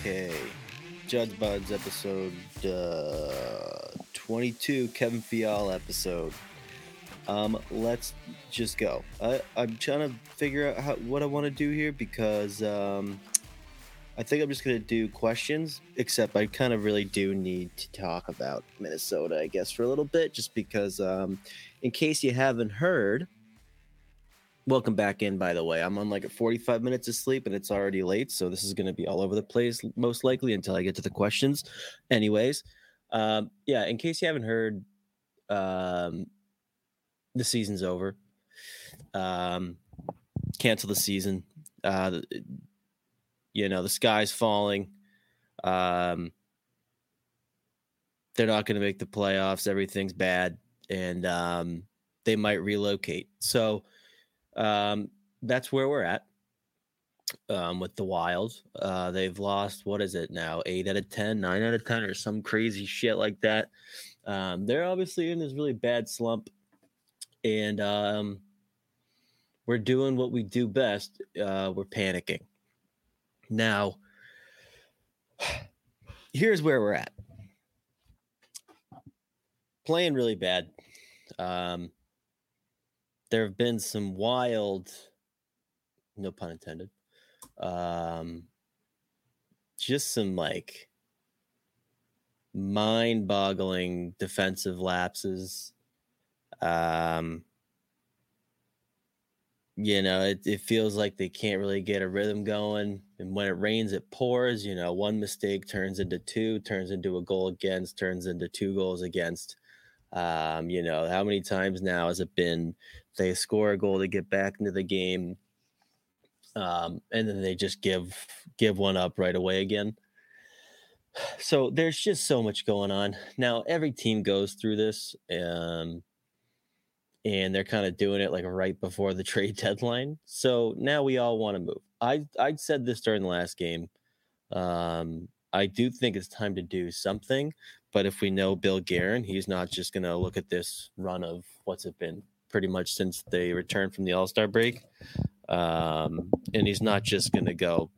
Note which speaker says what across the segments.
Speaker 1: Okay. Judd'z Budz episode uh, 22, Kevin Fiala episode. Um, let's just go. I, I'm trying to figure out how, what I want to do here because um, I think I'm just going to do questions, except I kind of really do need to talk about Minnesota, I guess, for a little bit, just because, um, in case you haven't heard, welcome back in, by the way. I'm on like 45 minutes of sleep and it's already late, so this is going to be all over the place, most likely, until I get to the questions. Anyways, um, yeah, in case you haven't heard, um, the season's over. Um, cancel the season. Uh, you know, the sky's falling. Um, they're not going to make the playoffs. Everything's bad, and um, they might relocate. So um, that's where we're at um, with the Wild. Uh, they've lost what is it now? Eight out of ten, nine out of ten, or some crazy shit like that. Um, they're obviously in this really bad slump, and um, we're doing what we do best. Uh, we're panicking. Now, here's where we're at. Playing really bad. Um, there have been some wild, no pun intended, um, just some like mind boggling defensive lapses. Um, you know, it, it feels like they can't really get a rhythm going. And when it rains, it pours. You know, one mistake turns into two, turns into a goal against, turns into two goals against. Um, you know, how many times now has it been they score a goal to get back into the game, um, and then they just give give one up right away again. So there's just so much going on now. Every team goes through this, um, and they're kind of doing it like right before the trade deadline. So now we all want to move. I I said this during the last game. Um, I do think it's time to do something. But if we know Bill Guerin, he's not just going to look at this run of what's it been pretty much since they returned from the All Star break. Um, and he's not just going to go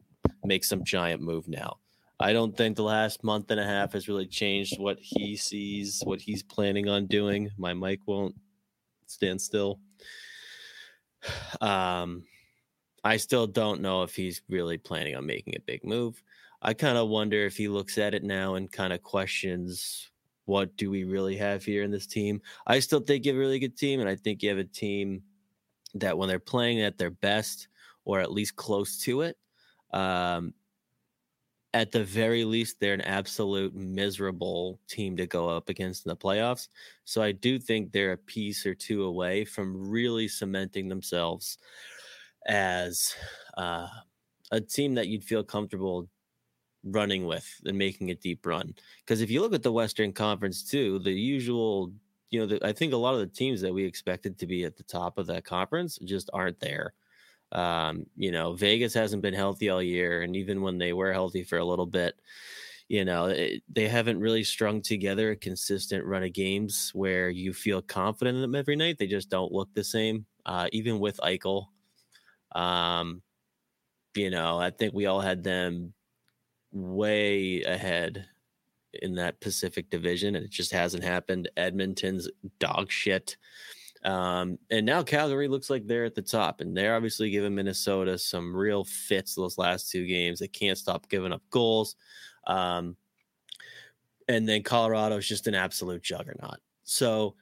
Speaker 1: make some giant move now. I don't think the last month and a half has really changed what he sees, what he's planning on doing. My mic won't stand still. Um, I still don't know if he's really planning on making a big move. I kind of wonder if he looks at it now and kind of questions what do we really have here in this team. I still think you have a really good team, and I think you have a team that when they're playing at their best or at least close to it, um, at the very least, they're an absolute miserable team to go up against in the playoffs. So I do think they're a piece or two away from really cementing themselves as uh, a team that you'd feel comfortable running with and making a deep run. Because if you look at the Western Conference too, the usual, you know, the, I think a lot of the teams that we expected to be at the top of that conference just aren't there. Um, you know, Vegas hasn't been healthy all year, and even when they were healthy for a little bit, you know, it, they haven't really strung together a consistent run of games where you feel confident in them every night. They just don't look the same, uh, even with Eichel. Um, you know, I think we all had them way ahead in that Pacific division, and it just hasn't happened. Edmonton's dog shit. Um, and now Calgary looks like they're at the top, and they're obviously giving Minnesota some real fits those last two games. They can't stop giving up goals. Um, and then Colorado is just an absolute juggernaut. So,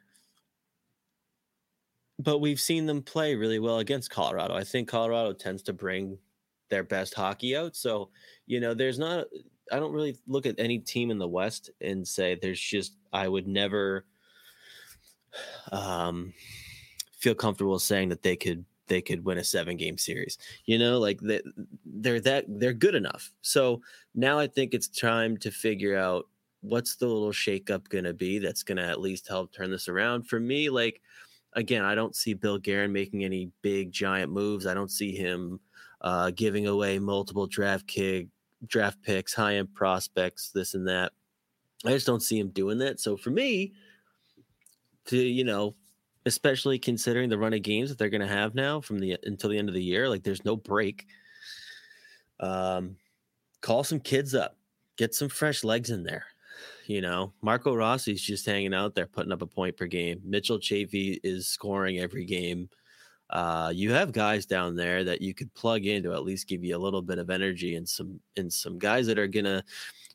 Speaker 1: but we've seen them play really well against Colorado. I think Colorado tends to bring their best hockey out. So, you know, there's not, I don't really look at any team in the West and say there's just, I would never um, feel comfortable saying that they could, they could win a seven game series, you know, like they, they're that, they're good enough. So now I think it's time to figure out what's the little shakeup going to be that's going to at least help turn this around for me. Like, again, I don't see Bill Guerin making any big giant moves. I don't see him, uh, giving away multiple draft kick draft picks, high end prospects, this and that. I just don't see him doing that. So for me, to you know, especially considering the run of games that they're going to have now from the until the end of the year, like there's no break. Um, call some kids up, get some fresh legs in there. You know, Marco Rossi's just hanging out there, putting up a point per game. Mitchell Chaffee is scoring every game. Uh, you have guys down there that you could plug in to at least give you a little bit of energy and some and some guys that are gonna,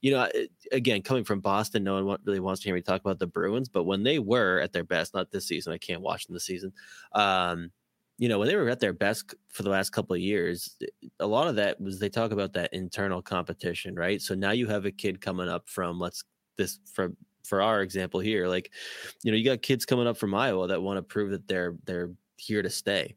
Speaker 1: you know, again coming from Boston, no one really wants to hear me talk about the Bruins, but when they were at their best, not this season, I can't watch them this season. Um, you know, when they were at their best for the last couple of years, a lot of that was they talk about that internal competition, right? So now you have a kid coming up from let's this from for our example here, like, you know, you got kids coming up from Iowa that want to prove that they're they're here to stay.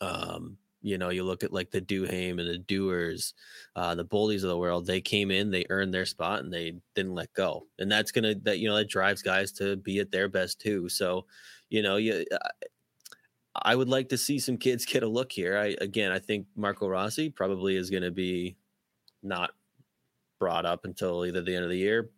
Speaker 1: Um, you know, you look at like the Duhaime and the Dewars, uh, the Bullies of the world. They came in, they earned their spot, and they didn't let go. And that's gonna that you know that drives guys to be at their best too. So, you know, you. I would like to see some kids get a look here. I again, I think Marco Rossi probably is going to be not brought up until either the end of the year,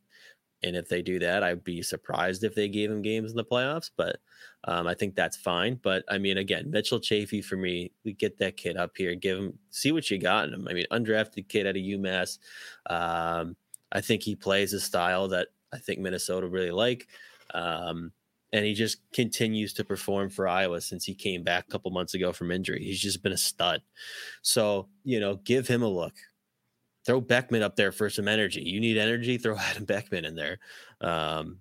Speaker 1: and if they do that, I'd be surprised if they gave him games in the playoffs. But um, I think that's fine. But I mean, again, Mitchell Chaffee for me, we get that kid up here, give him, see what you got in him. I mean, undrafted kid out of UMass. Um, I think he plays a style that I think Minnesota really like. Um, and he just continues to perform for Iowa since he came back a couple months ago from injury. He's just been a stud. So, you know, give him a look throw Beckman up there for some energy. You need energy, throw Adam Beckman in there. Um,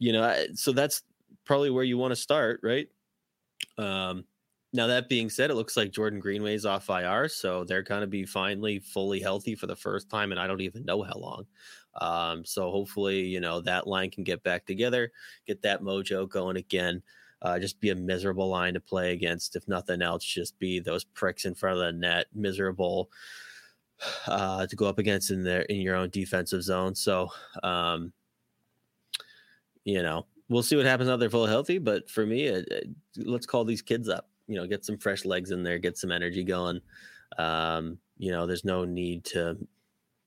Speaker 1: you know, so that's probably where you want to start, right? Um, now that being said, it looks like Jordan Greenway's off IR, so they're going to be finally fully healthy for the first time, and I don't even know how long. Um, so hopefully, you know that line can get back together, get that mojo going again. Uh, just be a miserable line to play against, if nothing else. Just be those pricks in front of the net, miserable uh, to go up against in there in your own defensive zone. So, um, you know, we'll see what happens now they're fully healthy. But for me, it, it, let's call these kids up. You know, get some fresh legs in there, get some energy going. Um, you know, there's no need to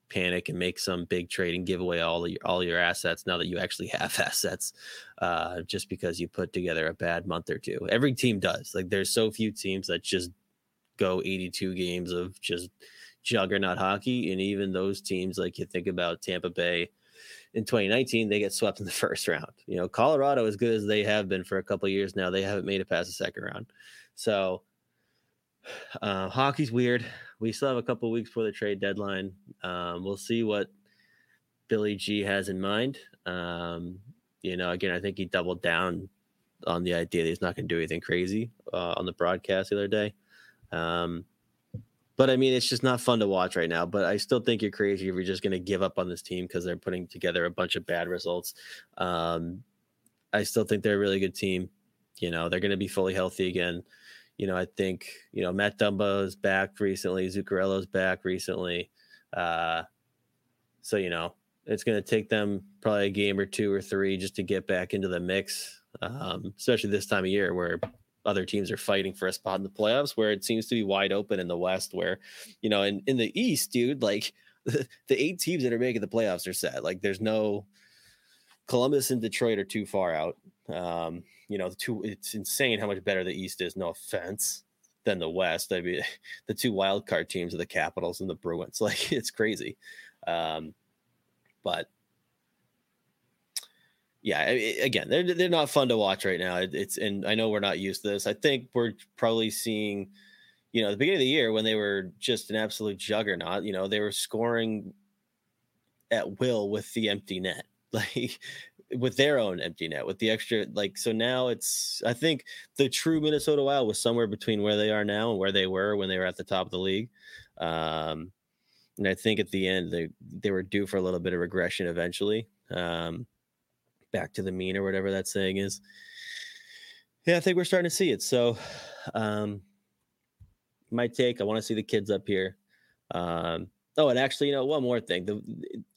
Speaker 1: panic and make some big trade and give away all your all your assets now that you actually have assets uh, just because you put together a bad month or two every team does like there's so few teams that just go 82 games of just juggernaut hockey. And even those teams, like you think about Tampa Bay in 2019, they get swept in the first round. You know, Colorado, as good as they have been for a couple years now, they haven't made it past the second round. So uh, hockey's weird. We still have a couple weeks before the trade deadline. Um, we'll see what Billy G has in mind. Um, you know, again, I think he doubled down on the idea that he's not going to do anything crazy uh, on the broadcast the other day. Um, but I mean, it's just not fun to watch right now. But I still think you're crazy if you're just going to give up on this team because they're putting together a bunch of bad results. Um, I still think they're a really good team. You know, they're going to be fully healthy again. You know, I think you know Matt Dumba is back recently. Zuccarello's back recently. Uh, so you know, it's going to take them probably a game or two or three just to get back into the mix, um, especially this time of year where other teams are fighting for a spot in the playoffs where it seems to be wide open in the West, where, you know, in, in the East, dude, like the, the eight teams that are making the playoffs are set. Like there's no Columbus and Detroit are too far out. Um, you know, the two, it's insane how much better the East is, no offense, than the West. I mean, the two wild card teams are the Capitals and the Bruins. Like it's crazy. Um, but yeah, again, they're they're not fun to watch right now. It's and I know we're not used to this. I think we're probably seeing, you know, the beginning of the year when they were just an absolute juggernaut. You know, they were scoring at will with the empty net, like with their own empty net, with the extra. Like so now, it's I think the true Minnesota Wild was somewhere between where they are now and where they were when they were at the top of the league. Um, and I think at the end they they were due for a little bit of regression eventually. Um, back to the mean or whatever that saying is. Yeah, I think we're starting to see it. So, um, my take, I want to see the kids up here. Um, oh, and actually, you know, one more thing. The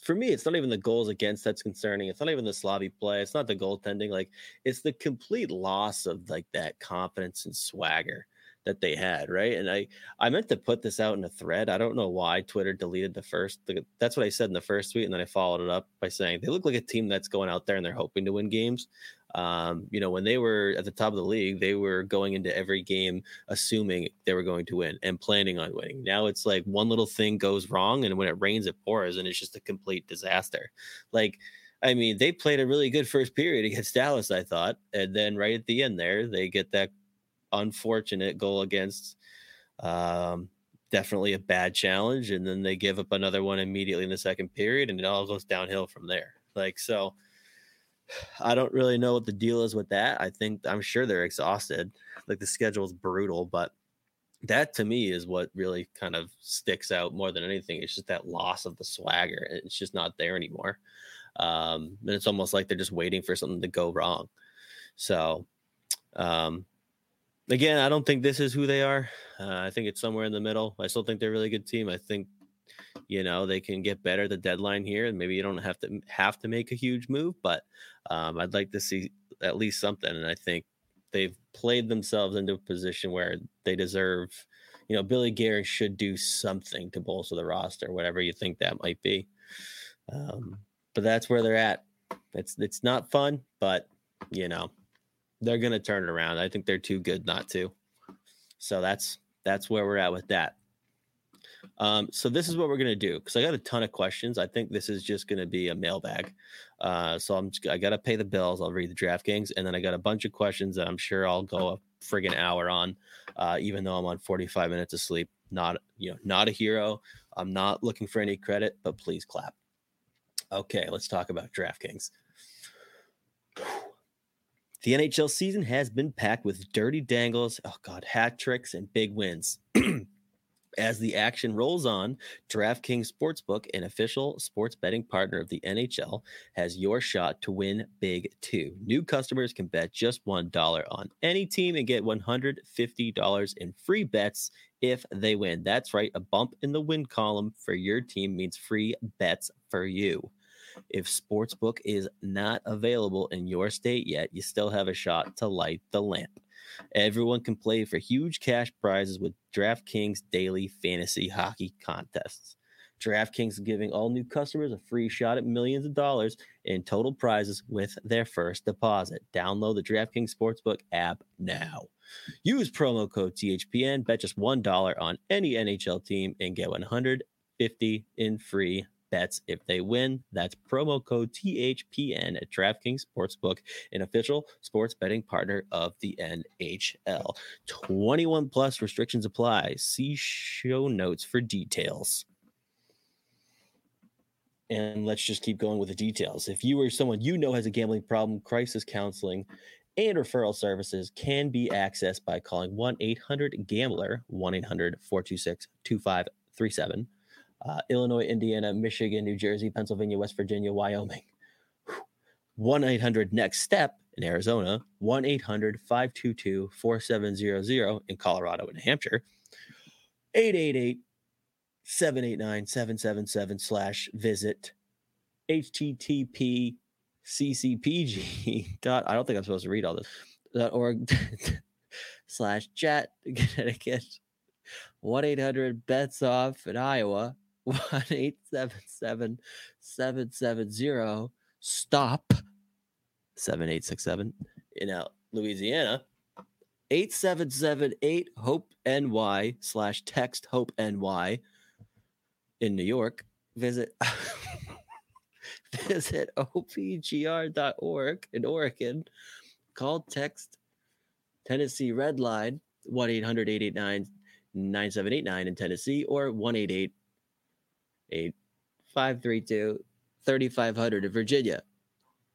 Speaker 1: for me, it's not even the goals against that's concerning. It's not even the sloppy play. It's not the goaltending. Like, it's the complete loss of like that confidence and swagger that they had, right? And I I meant to put this out in a thread. I don't know why Twitter deleted the first. That's what I said in the first tweet, and then I followed it up by saying they look like a team that's going out there and they're hoping to win games. Um, you know, when they were at the top of the league, they were going into every game assuming they were going to win and planning on winning. Now it's like one little thing goes wrong, and when it rains, it pours, and it's just a complete disaster. Like, I mean, they played a really good first period against Dallas, I thought, and then right at the end there, they get that unfortunate goal against. Um, definitely a bad challenge, and then they give up another one immediately in the second period, and it all goes downhill from there. Like so I don't really know what the deal is with that. I think I'm sure they're exhausted. Like the schedule is brutal, but that to me is what really kind of sticks out more than anything. It's just that loss of the swagger. It's just not there anymore. Um, and it's almost like they're just waiting for something to go wrong. So, um, again, I don't think this is who they are. Uh, I think it's somewhere in the middle. I still think they're a really good team. I think you know they can get better the deadline here and maybe you don't have to have to make a huge move but um, i'd like to see at least something and i think they've played themselves into a position where they deserve you know billy Guerin should do something to bolster the roster whatever you think that might be um, but that's where they're at it's it's not fun but you know they're gonna turn it around i think they're too good not to so that's that's where we're at with that um, so this is what we're gonna do because I got a ton of questions. I think this is just gonna be a mailbag. Uh, so I'm just, I gotta pay the bills. I'll read the DraftKings, and then I got a bunch of questions that I'm sure I'll go a friggin' hour on, uh, even though I'm on 45 minutes of sleep. Not you know not a hero. I'm not looking for any credit, but please clap. Okay, let's talk about DraftKings. The NHL season has been packed with dirty dangles, oh god, hat tricks, and big wins. As the action rolls on, DraftKings Sportsbook, an official sports betting partner of the NHL, has your shot to win big too. New customers can bet just $1 on any team and get $150 in free bets if they win. That's right, a bump in the win column for your team means free bets for you. If Sportsbook is not available in your state yet, you still have a shot to light the lamp. Everyone can play for huge cash prizes with DraftKings daily fantasy hockey contests. DraftKings is giving all new customers a free shot at millions of dollars in total prizes with their first deposit. Download the DraftKings Sportsbook app now. Use promo code THPN, bet just $1 on any NHL team and get 150 in free bets if they win. That's promo code THPN at DraftKings Sportsbook, an official sports betting partner of the NHL. 21 plus restrictions apply. See show notes for details. And let's just keep going with the details. If you or someone you know has a gambling problem, crisis counseling and referral services can be accessed by calling 1 800 Gambler, 1 800 426 2537 uh, Illinois, Indiana, Michigan, New Jersey, Pennsylvania, West Virginia, Wyoming. 1 800 Next Step in Arizona, 1 800 522 4700 in Colorado and New Hampshire, 888 789 777 slash visit http ccpg dot i don't think i'm supposed to read all this dot org slash chat. Connecticut 1-800 bets off in iowa one eight seven seven seven seven zero stop seven eight six seven in uh, Louisiana. 8778 Hope NY slash text Hope NY in New York. Visit visit opgr.org in Oregon. Call text Tennessee Red Line 1 800 889 9789 in Tennessee or 188 two 3500 in Virginia.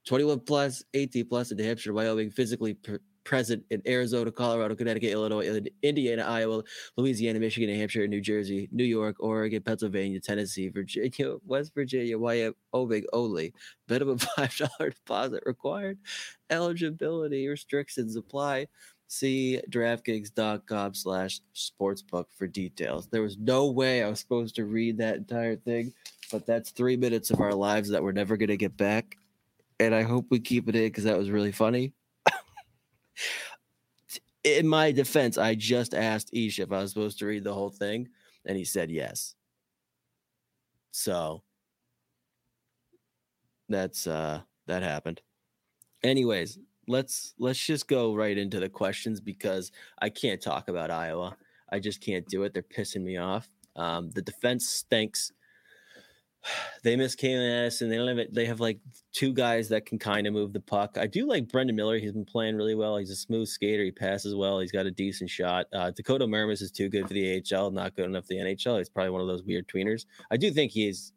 Speaker 1: 21 plus, 18 plus in New Hampshire, Wyoming, physically pr- present in Arizona, Colorado, Connecticut, Illinois, Indiana, Iowa, Louisiana, Michigan, New Hampshire, New Jersey, New York, Oregon, Pennsylvania, Tennessee, Virginia, West Virginia, Wyoming only. Minimum $5 deposit required. Eligibility restrictions apply. See DraftKings.com slash sportsbook for details. There was no way I was supposed to read that entire thing, but that's three minutes of our lives that we're never going to get back. And I hope we keep it in because that was really funny. in my defense, I just asked Ish if I was supposed to read the whole thing, and he said yes. So that's uh that happened. Anyways, let's let's just go right into the questions because I can't talk about Iowa. I just can't do it. They're pissing me off. Um, the defense stinks. They miss KMS and they don't have it. They have like two guys that can kind of move the puck. I do like Brendan Miller. He's been playing really well. He's a smooth skater. He passes well. He's got a decent shot. Uh, Dakota Mermis is too good for the AHL, not good enough for the NHL. He's probably one of those weird tweeners. I do think he's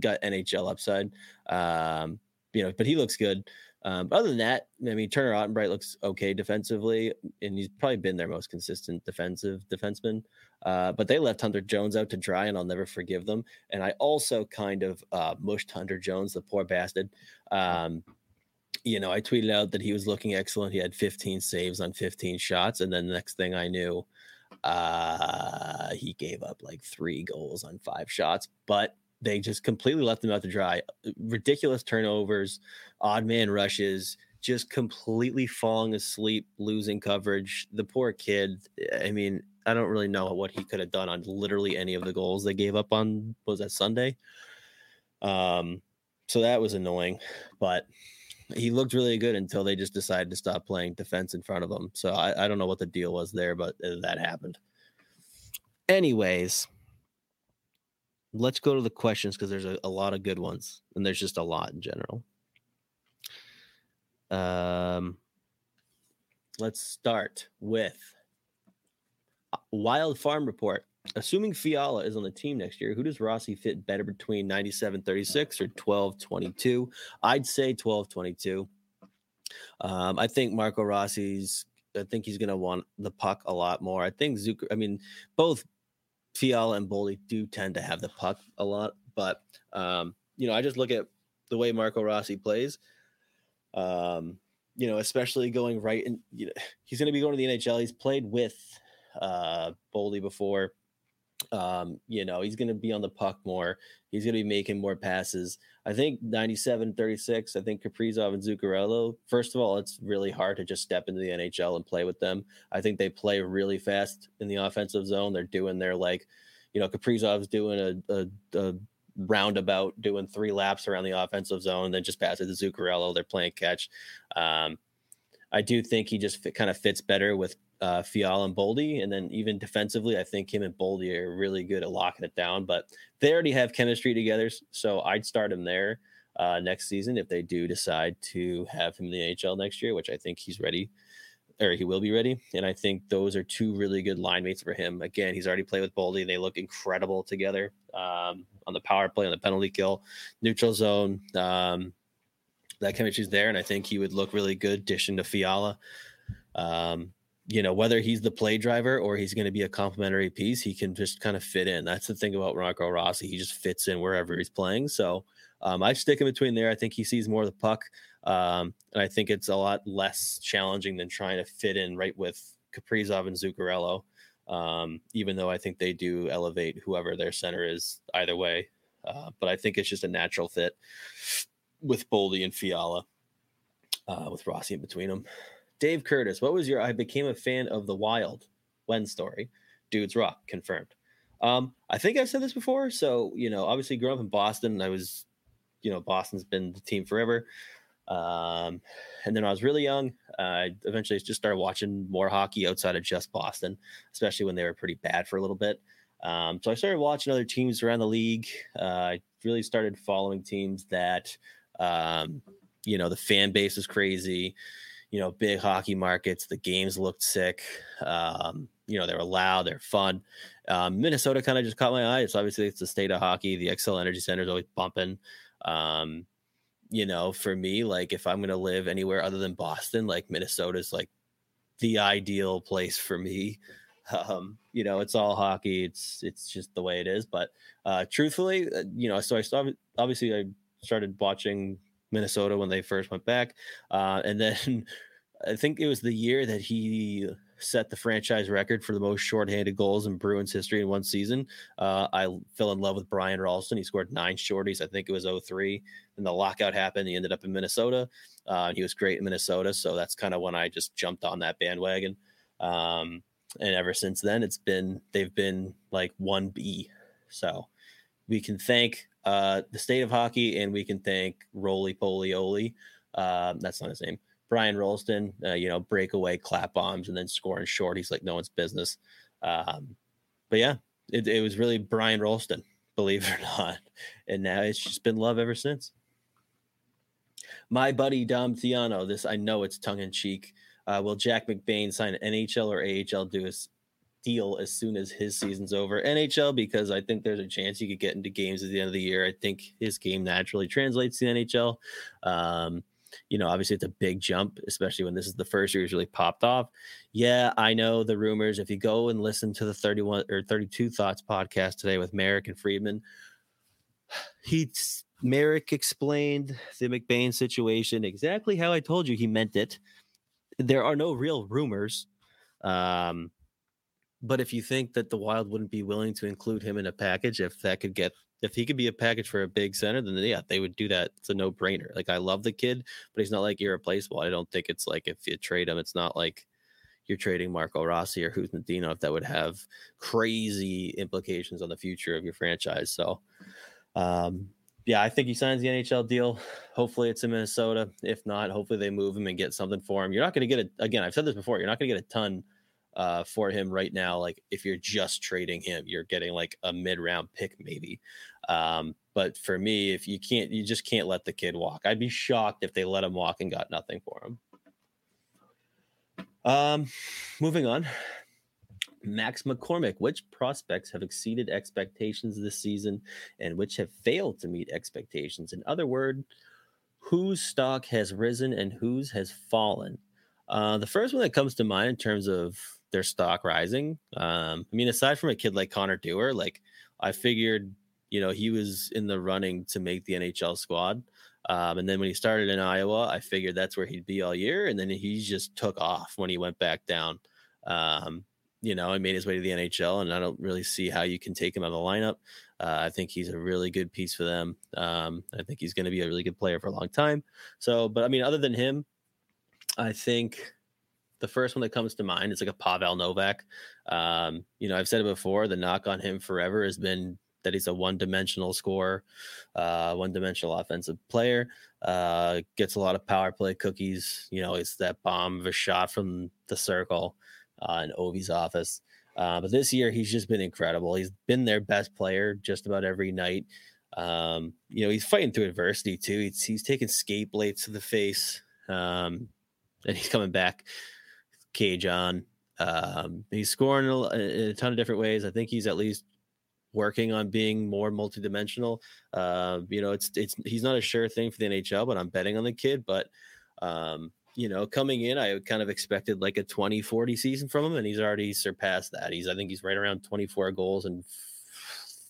Speaker 1: got NHL upside. Um, you know, but he looks good. Um, other than that, I mean, Turner Ottenbreit looks okay defensively, and he's probably been their most consistent defensive defenseman. Uh, but they left Hunter Jones out to dry, and I'll never forgive them. And I also kind of uh, mushed Hunter Jones, the poor bastard. Um, you know, I tweeted out that he was looking excellent. He had 15 saves on 15 shots, and then the next thing I knew, uh, he gave up like three goals on five shots. But they just completely left him out to dry. Ridiculous turnovers, odd man rushes, just completely falling asleep, losing coverage. The poor kid. I mean, I don't really know what he could have done on literally any of the goals they gave up on was that Sunday. Um, so that was annoying, but he looked really good until they just decided to stop playing defense in front of him. So I, I don't know what the deal was there, but uh, that happened. Anyways, let's go to the questions because there's a, a, lot of good ones and there's just a lot in general. Um let's start with wild farm report. Assuming fiala is on the team next year who does rossi fit better between 97 36 or 12 22 i'd say 12 22 um, i think marco rossi's i think he's going to want the puck a lot more. I think zucker i mean both Fiala and Boldy do tend to have the puck a lot, but um, you know, I just look at the way Marco Rossi plays. Um, you know, especially going right and you know, he's going to be going to the NHL. He's played with uh Boldy before. Um, you know, he's going to be on the puck more. He's going to be making more passes. I think 97 36. I think Kaprizov and Zuccarello. First of all, it's really hard to just step into the NHL and play with them. I think they play really fast in the offensive zone. They're doing their like, you know, Kaprizov's doing a, a, a roundabout, doing three laps around the offensive zone, then just pass it to Zuccarello. They're playing catch. Um, I do think he just kind of fits better with uh, Fiala and Boldy. And then even defensively, I think him and Boldy are really good at locking it down. But they already have chemistry together, so I'd start him there uh, next season if they do decide to have him in the NHL next year, which I think he's ready or he will be ready. And I think those are two really good line mates for him. Again, he's already played with Boldy. They look incredible together um, on the power play, on the penalty kill, neutral zone. Um, that chemistry's there, and I think he would look really good dishing to Fiala. Um, you know, whether he's the play driver or he's going to be a complementary piece, he can just kind of fit in. That's the thing about Marco Rossi. He just fits in wherever he's playing. So um, I stick in between there. I think he sees more of the puck. Um, and I think it's a lot less challenging than trying to fit in right with Kaprizov and Zuccarello. Um, even though I think they do elevate whoever their center is either way. Uh, but I think it's just a natural fit with Boldy and Fiala, uh, with Rossi in between them. Dave Curtis, what was your I became a fan of the Wild when story? Dudes Rock confirmed. Um, I think I've said this before. So, you know, obviously growing up in Boston, I was, you know, Boston's been the team forever. Um, and then I was really young. Uh, I eventually just started watching more hockey outside of just Boston, especially when they were pretty bad for a little bit. Um, so I started watching other teams around the league. Uh, I really started following teams that, um, you know, the fan base is crazy you know, big hockey markets. The games looked sick. Um, you know, they were loud, they're fun. Um, Minnesota kind of just caught my eye. It's obviously it's the state of hockey. The Xcel Energy Center is always bumping. Um, you know, for me, like if I'm gonna live anywhere other than Boston, like Minnesota is like the ideal place for me. Um, you know, it's all hockey. It's it's just the way it is. But uh, truthfully, uh, you know, so I started obviously I started watching Minnesota when they first went back. Uh, and then I think it was the year that he set the franchise record for the most shorthanded goals in Bruins history in one season. Uh, I fell in love with Brian Rolston. He scored nine shorties. I think it was 03. Then the lockout happened. He ended up in Minnesota. Uh, he was great in Minnesota. So that's kind of when I just jumped on that bandwagon. Um, and ever since then, it's been, they've been like 1B. So we can thank uh, the state of hockey, and we can thank Roly Poly Oli. Uh, that's not his name. Brian Rolston, uh, you know, breakaway clap bombs and then scoring short. He's like no one's business. Um, but yeah, it, it was really Brian Rolston, believe it or not. And now it's just been love ever since. My buddy Dom Tiano, this I know it's tongue in cheek. Uh, will Jack McBain sign an NHL or AHL deal as soon as his season's over? NHL because I think there's a chance he could get into games at the end of the year. I think his game naturally translates to the NHL. Um, you know, obviously it's a big jump, especially when this is the first year he's really popped off. Yeah, I know the rumors. If you go and listen to the 31 or 32 Thoughts podcast today with Marek and Friedman, he Marek explained the McBain situation exactly how I told you he meant it. There are no real rumors. Um, but if you think that the Wild wouldn't be willing to include him in a package, if that could get if he could be a package for a big center, then yeah, they would do that. It's a no brainer. Like I love the kid, but he's not like irreplaceable. I don't think it's like if you trade him, it's not like you're trading Marco Rossi or Khusnutdinov if that would have crazy implications on the future of your franchise. So, um, yeah, I think he signs the NHL deal. Hopefully, it's in Minnesota. If not, hopefully they move him and get something for him. You're not going to get a again. I've said this before. You're not going to get a ton uh, for him right now. Like if you're just trading him, you're getting like a mid round pick maybe. Um, but for me, if you can't, you just can't let the kid walk. I'd be shocked if they let him walk and got nothing for him. Um, moving on. Max McCormick, which prospects have exceeded expectations this season and which have failed to meet expectations? In other words, whose stock has risen and whose has fallen? Uh, the first one that comes to mind in terms of their stock rising. Um, I mean, aside from a kid like Connor Dewar, like I figured, you know, he was in the running to make the NHL squad. Um, and then when he started in Iowa, I figured that's where he'd be all year. And then he just took off when he went back down. Um, you know, and made his way to the NHL. And I don't really see how you can take him out of the lineup. Uh, I think he's a really good piece for them. Um, I think he's going to be a really good player for a long time. So, but I mean, other than him, I think the first one that comes to mind is like a Pavel Novak. Um, you know, I've said it before. The knock on him forever has been that he's a one-dimensional scorer, uh, one-dimensional offensive player. Uh, gets a lot of power play cookies. You know, it's that bomb of a shot from the circle uh, in Ovi's office. Uh, but this year, he's just been incredible. He's been their best player just about every night. Um, you know, he's fighting through adversity too. He's, he's taking skate blades to the face, um, and he's coming back cage on. Um, he's scoring a, in a ton of different ways. I think he's at least working on being more multidimensional. Uh, you know, it's it's he's not a sure thing for the NHL, but I'm betting on the kid. But um, you know, coming in, I kind of expected like a 20 40 season from him, and he's already surpassed that. He's I think he's right around 24 goals and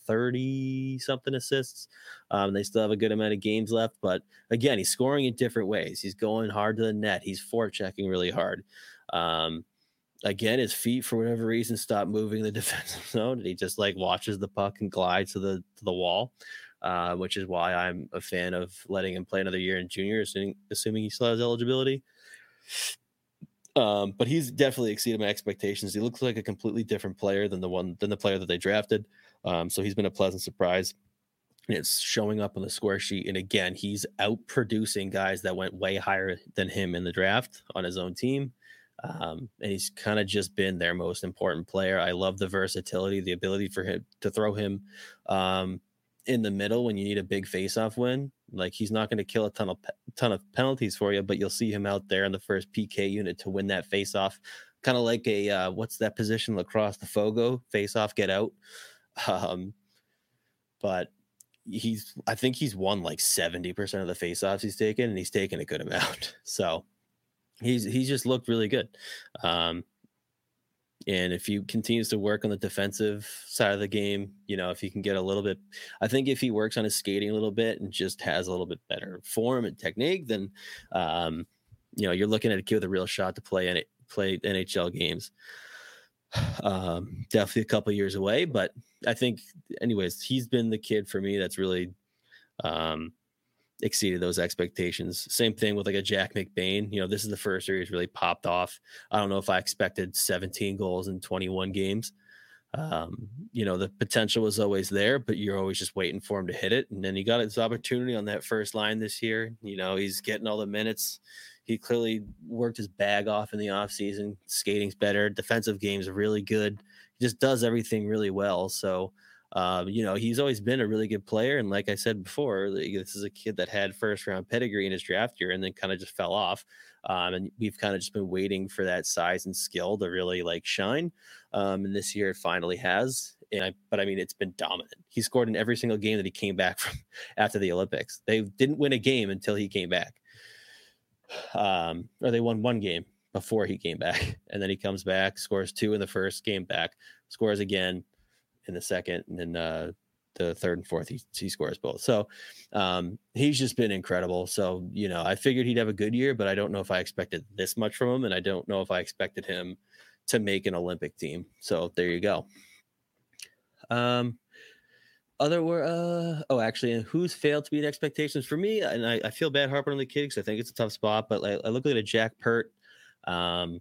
Speaker 1: 30 something assists. Um, they still have a good amount of games left, but again, he's scoring in different ways. He's going hard to the net. He's forechecking really hard. Um, again, his feet for whatever reason stop moving the defensive zone, and he just like watches the puck and glides to the to the wall. Uh, which is why I'm a fan of letting him play another year in junior, assuming, assuming he still has eligibility. Um, but he's definitely exceeded my expectations. He looks like a completely different player than the one than the player that they drafted. Um, so he's been a pleasant surprise. And it's showing up on the score sheet, and again, he's out producing guys that went way higher than him in the draft on his own team. Um, and he's kind of just been their most important player. I love the versatility, the ability for him to throw him um, in the middle when you need a big face-off win. Like he's not going to kill a ton of ton of penalties for you, but you'll see him out there in the first PK unit to win that face-off, kind of like a uh, what's that position lacrosse the Fogo face-off get out. Um, but he's I think he's won like 70% of the face-offs he's taken, and he's taken a good amount. So he's he's just looked really good. Um, and if he continues to work on the defensive side of the game, you know, if he can get a little bit, I think if he works on his skating a little bit and just has a little bit better form and technique, then, um, you know, you're looking at a kid with a real shot to play and play NHL games. Um, definitely a couple years away, but I think, anyways, he's been the kid for me that's really, um, exceeded those expectations. Same thing with like a Jack McBain. You know, this is the first year he's really popped off. I don't know if I expected 17 goals in 21 games. Um, you know, the potential was always there, but you're always just waiting for him to hit it. And then he got his opportunity on that first line this year. You know, he's getting all the minutes. He clearly worked his bag off in the offseason. Skating's better. Defensive game's really good. He just does everything really well. So, um, you know, he's always been a really good player. And like I said before, this is a kid that had first round pedigree in his draft year and then kind of just fell off. Um, and we've kind of just been waiting for that size and skill to really like shine. Um, and this year it finally has. And I, but I mean, it's been dominant. He scored in every single game that he came back from after the Olympics. They didn't win a game until he came back. Um, or they won one game before he came back. And then he comes back, scores two in the first game back, scores again in the second, and then uh, the third and fourth, he, he scores both. So um, he's just been incredible. So, you know, I figured he'd have a good year, but I don't know if I expected this much from him. And I don't know if I expected him to make an Olympic team. So there you go. Um, other were uh oh actually who's failed to meet expectations for me and I, I feel bad harping on the kid because I think it's a tough spot but like, I look at a Jack Peart um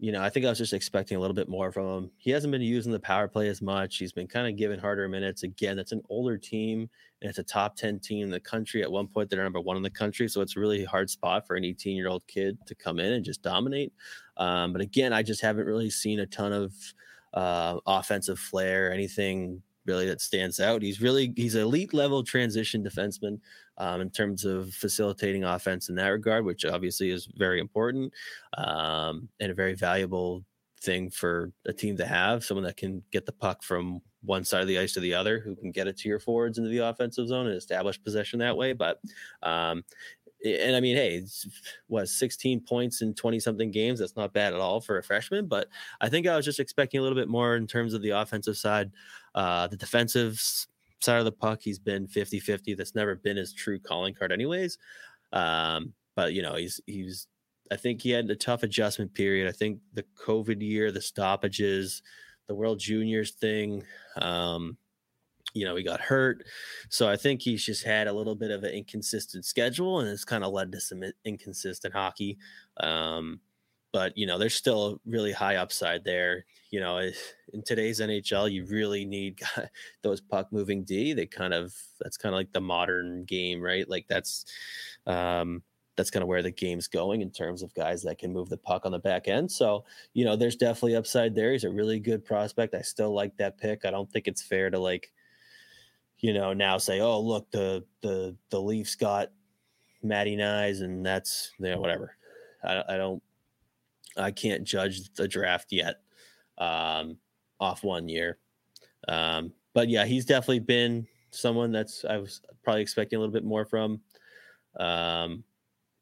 Speaker 1: you know, I think I was just expecting a little bit more from him. He hasn't been using the power play as much. He's been kind of given harder minutes. Again, that's an older team and it's a top 10 team in the country. At one point, they're number one in the country. So it's a really hard spot for an 18 year old kid to come in and just dominate. Um, but again, I just haven't really seen a ton of uh, offensive flair, anything really that stands out. He's really he's elite level transition defenseman um, in terms of facilitating offense in that regard, which obviously is very important um, and a very valuable thing for a team to have. Someone that can get the puck from one side of the ice to the other, who can get it to your forwards into the offensive zone and establish possession that way. But um, and I mean, hey, it's what 16 points in 20 something games. That's not bad at all for a freshman. But I think I was just expecting a little bit more in terms of the offensive side. Uh, the defensive side of the puck, he's been 50 50. That's never been his true calling card, anyways. Um, but, you know, he's, he's, I think he had a tough adjustment period. I think the COVID year, the stoppages, the World Juniors thing, um, you know, he got hurt. So I think he's just had a little bit of an inconsistent schedule and it's kind of led to some inconsistent hockey. Um, but, you know, there's still really high upside there. You know, in today's NHL, you really need those puck moving D. They kind of, that's kind of like the modern game, right? Like that's, um, that's kind of where the game's going in terms of guys that can move the puck on the back end. So, you know, there's definitely upside there. He's a really good prospect. I still like that pick. I don't think it's fair to like, you know, now say, oh, look, the the the Leafs got Matty Knies, and that's you know whatever. I, I don't, I can't judge the draft yet um, off one year. Um, but yeah, he's definitely been someone that's I was probably expecting a little bit more from. Um,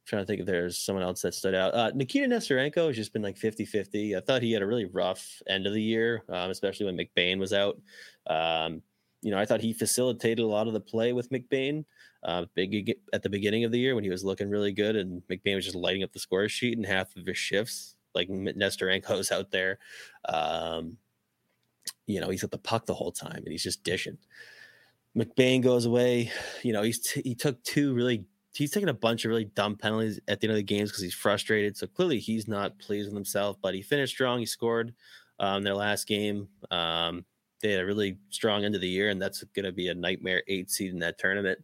Speaker 1: trying to think if there's someone else that stood out. Uh, Nikita Nesterenko has just been like 50 50. I thought he had a really rough end of the year, um, especially when McBain was out. Um, you know, I thought he facilitated a lot of the play with McBain uh, big at the beginning of the year when he was looking really good, and McBain was just lighting up the score sheet in half of his shifts. Like Nesterenko's out there, um, you know, he's at the puck the whole time and he's just dishing. McBain goes away. You know, he's t- he took two really. He's taking a bunch of really dumb penalties at the end of the games because he's frustrated. So clearly he's not pleased with himself. But he finished strong. He scored um, their last game. Um, they had a really strong end of the year, and that's going to be a nightmare eight seed in that tournament.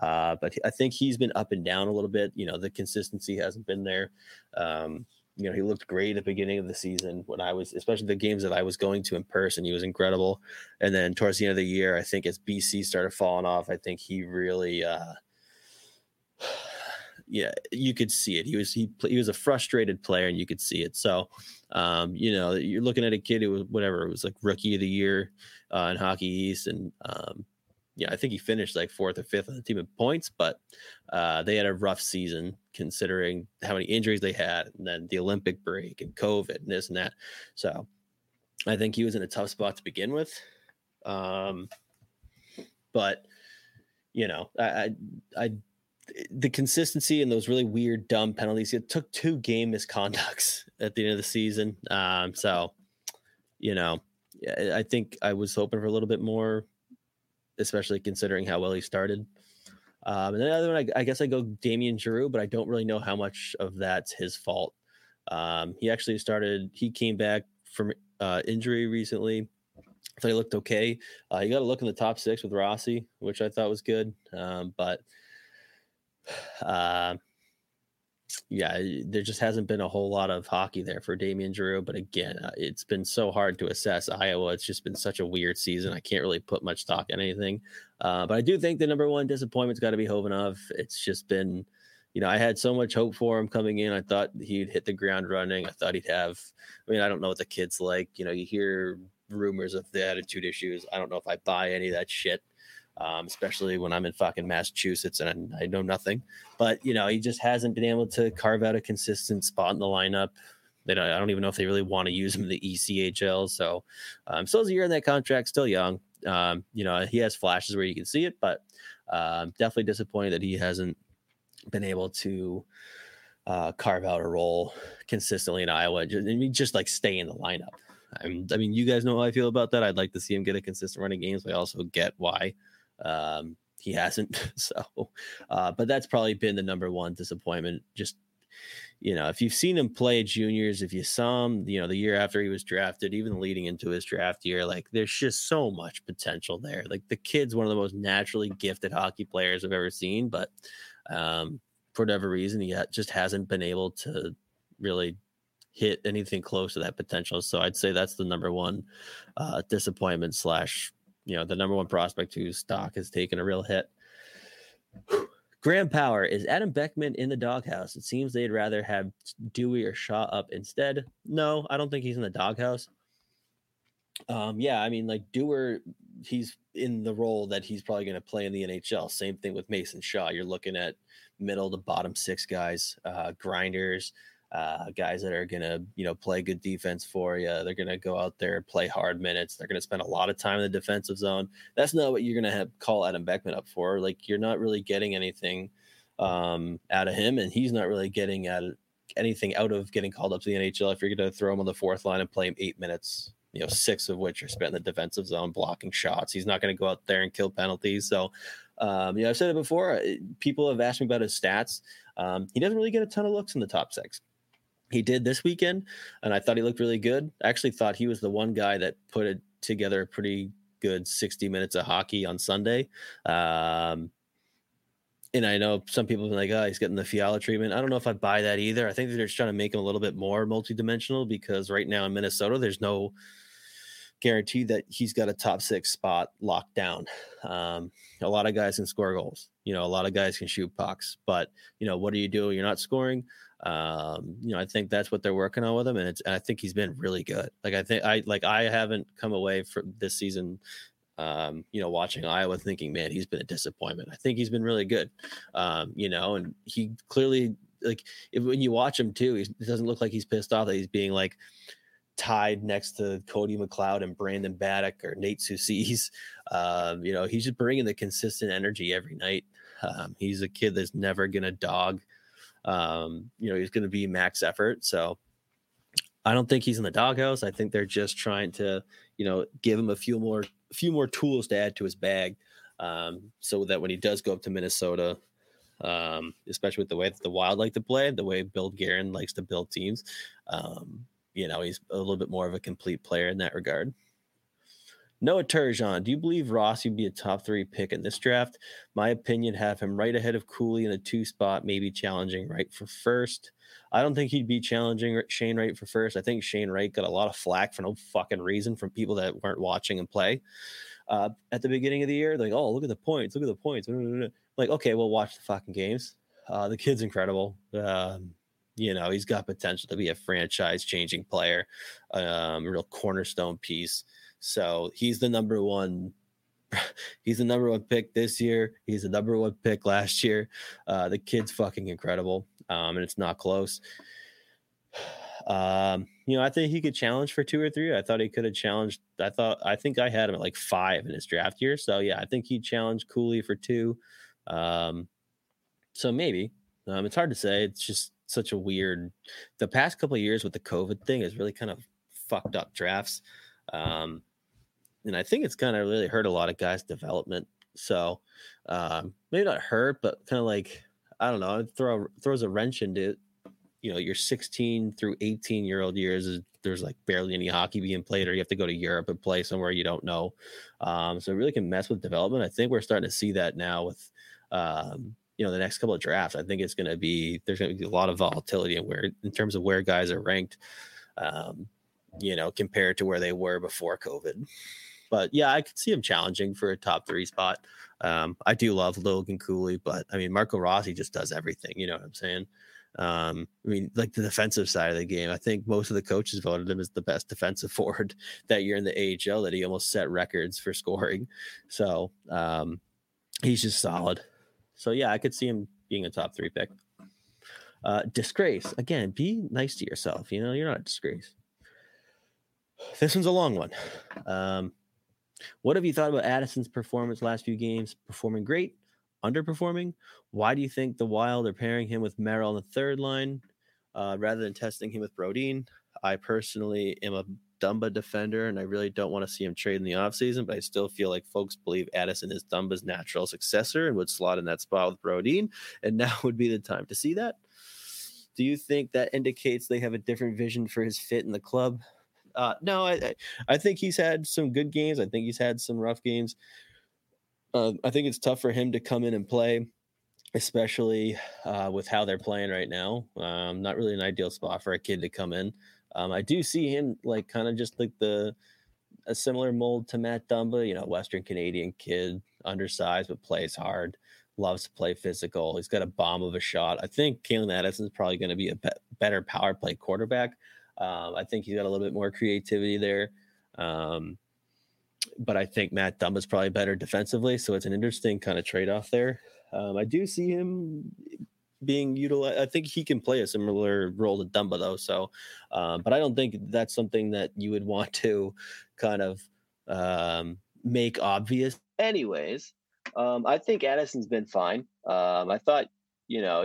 Speaker 1: Uh, but I think he's been up and down a little bit. You know, the consistency hasn't been there. Um, you know, he looked great at the beginning of the season when I was, especially the games that I was going to in person. He was incredible. And then towards the end of the year, I think as BC started falling off, I think he really, uh, yeah, you could see it. He was he he was a frustrated player, and you could see it. So, um, you know, you're looking at a kid who was whatever it was like rookie of the year uh, in Hockey East, and um, yeah, I think he finished like fourth or fifth on the team in points, but uh, they had a rough season considering how many injuries they had, and then the Olympic break and COVID and this and that. So, I think he was in a tough spot to begin with. Um, but you know, I, I, I the consistency and those really weird, dumb penalties. It took two game misconducts at the end of the season. Um, so, you know, I think I was hoping for a little bit more, especially considering how well he started. Um, and then the other one, I, I, guess I go Damian Giroux, but I don't really know how much of that's his fault. Um, he actually started, he came back from uh, injury recently. I thought he looked okay. Uh, he got a look in the top six with Rossi, which I thought was good. Um, but uh, yeah, there just hasn't been a whole lot of hockey there for Damian Giroux. But again, uh, it's been so hard to assess Iowa. It's just been such a weird season. I can't really put much stock in anything. Uh, but I do think the number one disappointment's got to be Khovanov. It's just been, you know, I had so much hope for him coming in. I thought he'd hit the ground running. I thought he'd have, I mean, I don't know what the kid's like. You know, you hear rumors of the attitude issues. I don't know if I buy any of that shit um, especially when I'm in fucking Massachusetts and I, know nothing. But you know, he just hasn't been able to carve out a consistent spot in the lineup. They don't, I don't even know if they really want to use him in the ECHL. So, um, still a year in that contract, still young. Um, you know, he has flashes where you can see it, but um, definitely disappointed that he hasn't been able to uh, carve out a role consistently in Iowa. Just, I mean, just like stay in the lineup. I'm, I mean, you guys know how I feel about that. I'd like to see him get a consistent running games. I also get why um, he hasn't. So, uh, but that's probably been the number one disappointment. Just, you know, if you've seen him play juniors, if you saw him, you know, the year after he was drafted, even leading into his draft year, like there's just so much potential there. Like the kid's one of the most naturally gifted hockey players I've ever seen, but um, for whatever reason, he just hasn't been able to really hit anything close to that potential. So I'd say that's the number one uh, disappointment slash you know, the number one prospect whose stock has taken a real hit. Graham Power is Adam Beckman in the doghouse. It seems they'd rather have Dewey or Shaw up instead. No, I don't think he's in the doghouse. Um, yeah, I mean, like Dewar, he's in the role that he's probably going to play in the NHL. Same thing with Mason Shaw. You're looking at middle to bottom six guys, uh, grinders, uh, guys that are to, you know, play good defense for you. They're to go out there, play hard minutes. They're to spend a lot of time in the defensive zone. That's not what you're to have call Adam Beckman up for. Like you're not really getting anything um, out of him, and he's not really getting anything out of getting called up to the NHL. If you're to throw him on the fourth line and play him eight minutes, you know, six of which are spent in the defensive zone blocking shots, he's not going to go out there and kill penalties. So, um, you know, I've said it before. People have asked me about his stats. Um, he doesn't really get a ton of looks in the top six he did this weekend, and I thought he looked really good. I actually thought he was the one guy that put it together a pretty good 60 minutes of hockey on Sunday. Um, and I know some people have been like, oh, he's getting the Fiala treatment. I don't know if I buy that either. I think they're just trying to make him a little bit more multidimensional because right now in Minnesota, there's no guarantee that he's got a top six spot locked down. Um, a lot of guys can score goals. You know, a lot of guys can shoot pucks, but you know, what do you do? You're not scoring. Um, you know, I think that's what they're working on with him, and and I think he's been really good. Like I think I like I haven't come away from this season um, you know, watching Iowa thinking, man, he's been a disappointment. I think he's been really good. Um, you know, and he clearly like if, when you watch him too, he doesn't look like he's pissed off that he's being like tied next to Cody McLeod and Brandon Baddock or Nate Sucese. Um, you know, he's just bringing the consistent energy every night. Um, he's a kid that's never gonna dog um, you know, he's going to be max effort. So I don't think he's in the doghouse. I think they're just trying to, you know, give him a few more, a few more tools to add to his bag, um, so that when he does go up to Minnesota, um, especially with the way that the Wild like to play, the way Bill Guerin likes to build teams, um, you know, he's a little bit more of a complete player in that regard. Noah Turgeon, do you believe Ross would be a top three pick in this draft? My opinion, have him right ahead of Cooley in the two spot, maybe challenging Wright for first. I don't think he'd be challenging Shane Wright for first. I think Shane Wright got a lot of flack for no fucking reason from people that weren't watching him play uh, at the beginning of the year. Like, oh, look at the points, look at the points. Like, okay, well, watch the fucking games. Uh, the kid's incredible. Um, you know, he's got potential to be a franchise changing player, um, a real cornerstone piece. So he's the number one. He's the number one pick this year. He's the number one pick last year. Uh, the kid's fucking incredible, um, and it's not close. Um, you know, I think he could challenge for two or three. I thought he could have challenged. I thought I think I had him at like five in his draft year. So yeah, I think he challenged Cooley for two. Um, so maybe um, it's hard to say. It's just such a weird. The past couple of years with the COVID thing has really kind of fucked up drafts. Um, and I think it's kind of really hurt a lot of guys' development. So um, maybe not hurt, but kind of like I don't know, throw throws a wrench into it. You know, your 16 through 18 year old years there's like barely any hockey being played, or you have to go to Europe and play somewhere you don't know. Um, so it really can mess with development. I think we're starting to see that now with um, you know the next couple of drafts. I think it's going to be there's going to be a lot of volatility in where in terms of where guys are ranked, um, you know, compared to where they were before COVID. But yeah, I could see him challenging for a top three spot. Um, I do love Logan Cooley, but I mean Marco Rossi just does everything. You know what I'm saying? Um, I mean, like the defensive side of the game, I think most of the coaches voted him as the best defensive forward that year in the AHL. That he almost set records for scoring. So um, he's just solid. So yeah, I could see him being a top three pick. Uh, disgrace again. Be nice to yourself. You know, you're not a disgrace. This one's a long one. Um, what have you thought about Addison's performance last few games? Performing great, underperforming? Why do you think the Wild are pairing him with Merrill on the third line uh, rather than testing him with Brodin? I personally am a Dumba defender, and I really don't want to see him trade in the offseason, but I still feel like folks believe Addison is Dumba's natural successor and would slot in that spot with Brodin, and now would be the time to see that. Do you think that indicates they have a different vision for his fit in the club? Uh, no, I, I think he's had some good games. I think he's had some rough games. Uh, I think it's tough for him to come in and play, especially uh, with how they're playing right now. Um, not really an ideal spot for a kid to come in. Um, I do see him like kind of just like the a similar mold to Matt Dumba, you know, Western Canadian kid, undersized but plays hard, loves to play physical. He's got a bomb of a shot. I think Calen Addison is probably going to be a be- better power play quarterback. Um, I think he's got a little bit more creativity there. Um, but I think Matt Dumba is probably better defensively. So it's an interesting kind of trade off there. Um, I do see him being utilized. I think he can play a similar role to Dumba though. So, um, but I don't think that's something that you would want to kind of um, make obvious. Anyways, um, I think Addison's been fine. Um, I thought, you know,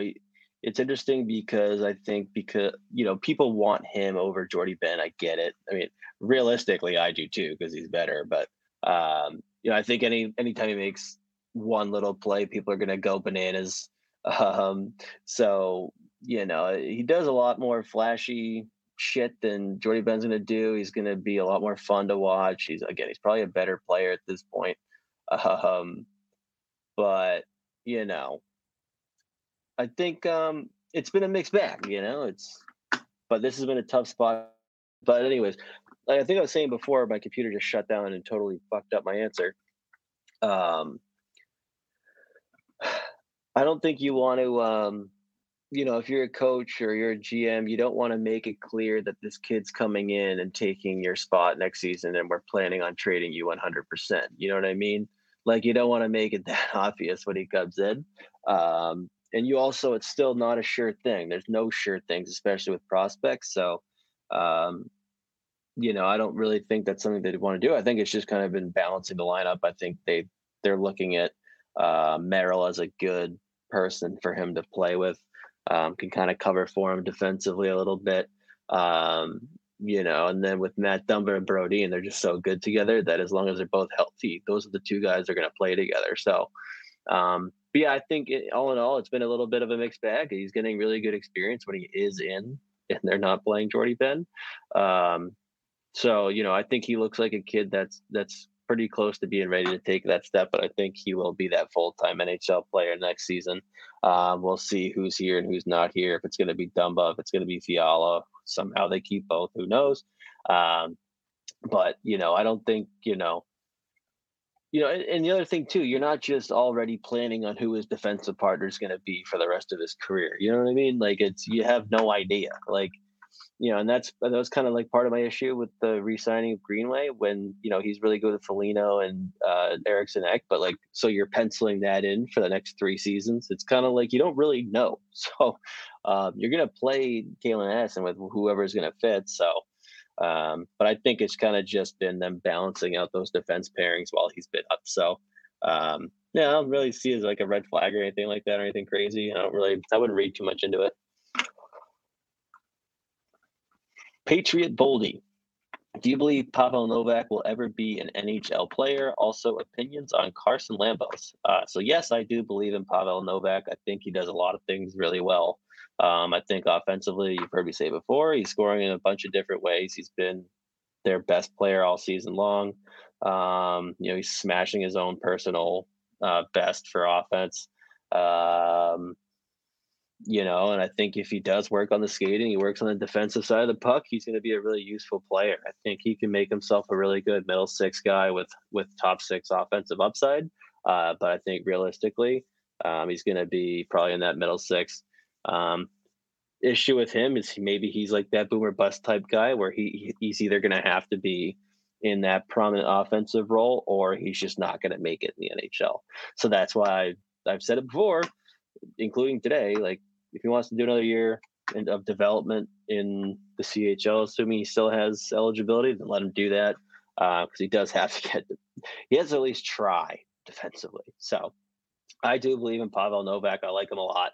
Speaker 1: it's interesting because I think because you know people want him over Jordie Benn. I get it. I mean, realistically, I do too because he's better. But um, you know, I think any anytime he makes one little play, people are gonna go bananas. Um, so you know, he does a lot more flashy shit than Jordie Benn's gonna do. He's gonna be a lot more fun to watch. He's again, he's probably a better player at this point. Um, but you know, I think um, it's been a mixed bag. You know, it's but this has been a tough spot. But anyways, like I think I was saying before, my computer just shut down and totally fucked up my answer. Um, I don't think you want to, um, you know, if you're a coach or you're a GM, you don't want to make it clear that this kid's coming in and taking your spot next season and we're planning on trading you 100%. You know what I mean? Like, you don't want to make it that obvious when he comes in. Um, and you also, it's still not a sure thing. There's no sure things, especially with prospects. So, um, you know, I don't really think that's something they'd want to do. I think it's just kind of been balancing the lineup. I think they they're looking at uh, Merrill as a good person for him to play with. Um, can kind of cover for him defensively a little bit. Um, you know, and then with Matt Dumba and Brodin, and they're just so good together that as long as they're both healthy, those are the two guys that are going to play together. So, um, but yeah, I think it, all in all, it's been a little bit of a mixed bag. He's getting really good experience when he is in, and they're not playing Jordie Benn. Um, so you know, I think he looks like a kid that's that's pretty close to being ready to take that step. But I think he will be that full time NHL player next season. Um, we'll see who's here and who's not here. If it's going to be Dumba, if it's going to be Fiala, somehow they keep both. Who knows? Um, but you know, I don't think you know. You know, and, and the other thing too, you're not just already planning on who his defensive partner is going to be for the rest of his career. You know what I mean? Like it's you have no idea. Like you know, and that's that was kind of like part of my issue with the re-signing of Greenway when you know he's really good with Foligno and uh, Eriksson Ek, but like so you're penciling that in for the next three seasons. It's kind of like you don't really know, so um, you're gonna play Calen Addison with whoever's gonna fit. So, um, but I think it's kind of just been them balancing out those defense pairings while he's been up. So. Um, yeah, I don't really see it as like a red flag or anything like that or anything crazy. I don't really, I wouldn't read too much into it. Patriot Boldy. Do you believe Pavel Novak will ever be an NHL player? Also, opinions on Carson Lambos. Uh, so, yes, I do believe in Pavel Novak. I think he does a lot of things really well. Um, I think offensively, you've heard me say before, he's scoring in a bunch of different ways. He's been their best player all season long. Um, you know, he's smashing his own personal uh, best for offense. Um, you know, and I think if he does work on the skating, he works on the defensive side of the puck, he's going to be a really useful player. I think he can make himself a really good middle six guy with with top six offensive upside. Uh, but I think realistically, um, he's going to be probably in that middle six. Um, issue with him is maybe he's like that boomer bust type guy where he he's either going to have to be in that prominent offensive role or he's just not going to make it in the NHL. So that's why I've said it before, including today. Like if he wants to do another year of development in the CHL, assuming he still has eligibility, then let him do that because uh, he does have to get. He has to at least try defensively. So I do believe in Pavel Novak. I like him a lot.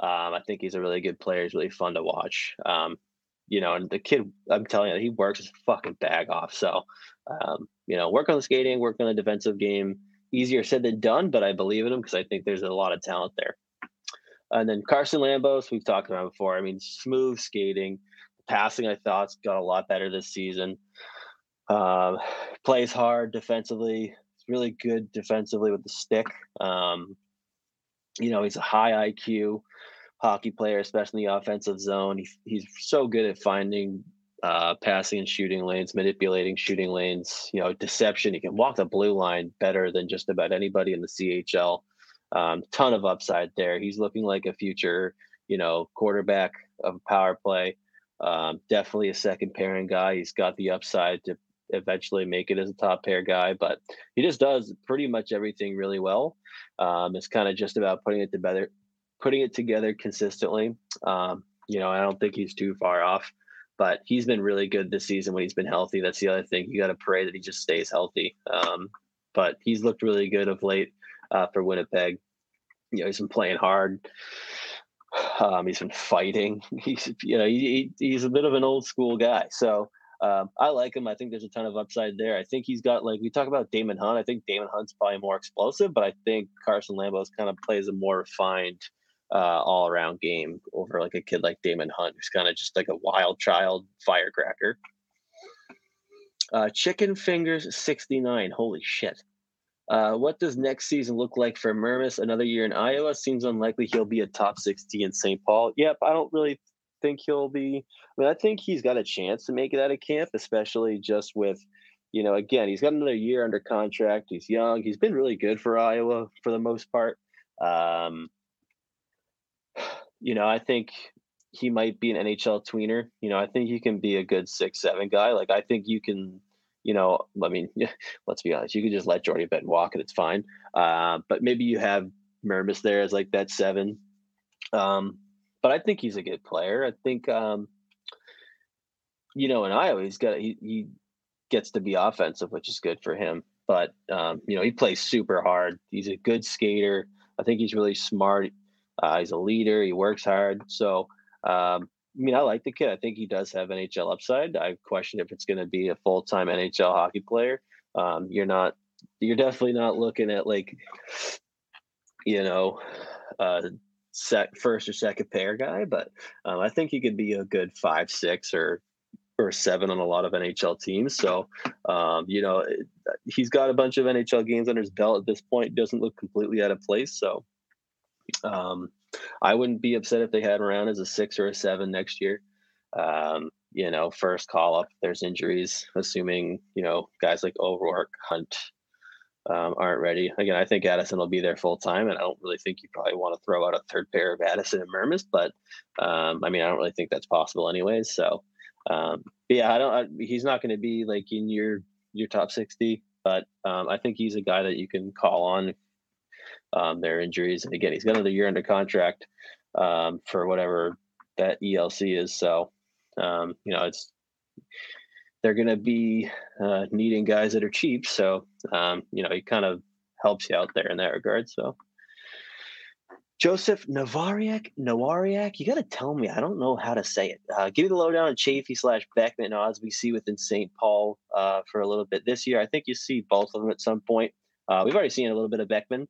Speaker 1: Um, I think he's a really good player. He's really fun to watch. Um, you know, and the kid, I'm telling you, he works his fucking bag off. So, um, you know, work on the skating, work on the defensive game. Easier said than done, but I believe in him because I think there's a lot of talent there. And then Carson Lambos, we've talked about before. I mean, smooth skating, passing. I thought got a lot better this season. Um, plays hard defensively. It's really good defensively with the stick. Um, you know, he's a high IQ hockey player, especially in the offensive zone. He, he's so good at finding uh, passing and shooting lanes, manipulating shooting lanes, you know, deception. He can walk the blue line better than just about anybody in the CHL. Um, ton of upside there. He's looking like a future, you know, quarterback of a power play. Um, definitely a second pairing guy. He's got the upside to eventually make it as a top pair guy, but he just does pretty much everything really well. Um, it's kind of just about putting it together, putting it together consistently. Um, you know, I don't think he's too far off, but he's been really good this season when he's been healthy. That's the other thing. You got to pray that he just stays healthy. Um, but he's looked really good of late uh, for Winnipeg. You know, he's been playing hard. Um, he's been fighting. He's, you know, he, he's a bit of an old school guy. So um, I like him. I think there's a ton of upside there. I think he's got like we talk about Daemon Hunt. I think Daemon Hunt's probably more explosive, but I think Carson Lambos kind of plays a more refined, uh, all around game over like a kid like Daemon Hunt, who's kind of just like a wild child firecracker. Uh, Chicken Fingers 69. Holy shit. Uh, what does next season look like for Mermis? Another year in Iowa seems unlikely. He'll be a top 60 in St. Paul. Yep, I don't really think he'll be. I mean, I think he's got a chance to make it out of camp, especially just with, you know, again, he's got another year under contract. He's young. He's been really good for Iowa for the most part. Um, you know, I think he might be an NHL tweener. You know, I think he can be a good six, seven guy. Like, I think you can, you know, I mean, let's be honest, you can just let Jordie Benn walk and it's fine. Uh, but maybe you have Mermis there as like that seven. Um, but I think he's a good player. I think, um, you know, in Iowa, he's got he, he gets to be offensive, which is good for him. But um, you know, he plays super hard. He's a good skater. I think he's really smart. Uh, he's a leader. He works hard. So, um, I mean, I like the kid. I think he does have NHL upside. I question if it's going to be a full time NHL hockey player. Um, you're not. You're definitely not looking at like, you know, uh, first or second pair guy, but um, I think he could be a good five, six, or or seven on a lot of NHL teams. So, um, you know, he's got a bunch of NHL games under his belt at this point. Doesn't look completely out of place. So, um, I wouldn't be upset if they had around as a six or a seven next year. Um, you know, first call up. There's injuries, assuming you know guys like O'Rourke, Hunt, um, aren't ready. Again, I think Addison will be there full time, and I don't really think you probably want to throw out a third pair of Addison and Mermis, but um, I mean, I don't really think that's possible anyways. So, um, yeah, I don't. I, he's not going to be like in your your top sixty, but um, I think he's a guy that you can call on um, their injuries. And again, he's got another year under contract um, for whatever that ELC is. So, you know, it's they're going to be uh, needing guys that are cheap. So, um, you know, he kind of helps you out there in that regard. So, Joseph Navariak, Nawariak, you got to tell me. I don't know how to say it. Uh, give me the lowdown on Chaffee slash Beckman odds we see within St. Paul uh, for a little bit this year. I think you see both of them at some point. Uh, we've already seen a little bit of Beckman.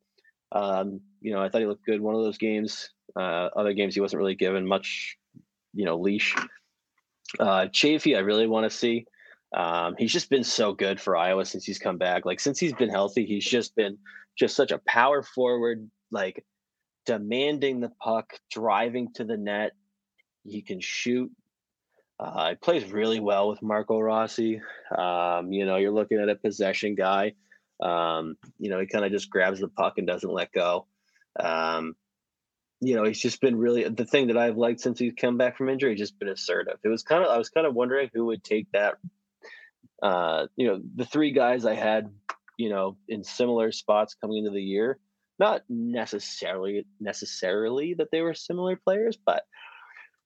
Speaker 1: Um, you know, I thought he looked good one of those games. Uh, other games he wasn't really given much, you know, leash. Uh, Chaffee, I really want to see. Um, he's just been so good for Iowa since he's come back. Like since he's been healthy, he's just been just such a power forward, like demanding the puck, driving to the net. He can shoot. Uh, he plays really well with Marco Rossi. Um, you know, you're looking at a possession guy. Um, you know, he kind of just grabs the puck and doesn't let go. Um, you know, he's just been really the thing that I've liked since he's come back from injury. He's just been assertive. It was kind of I was kind of wondering who would take that. Uh, you know, the three guys I had, you know, in similar spots coming into the year. Not necessarily necessarily that they were similar players, but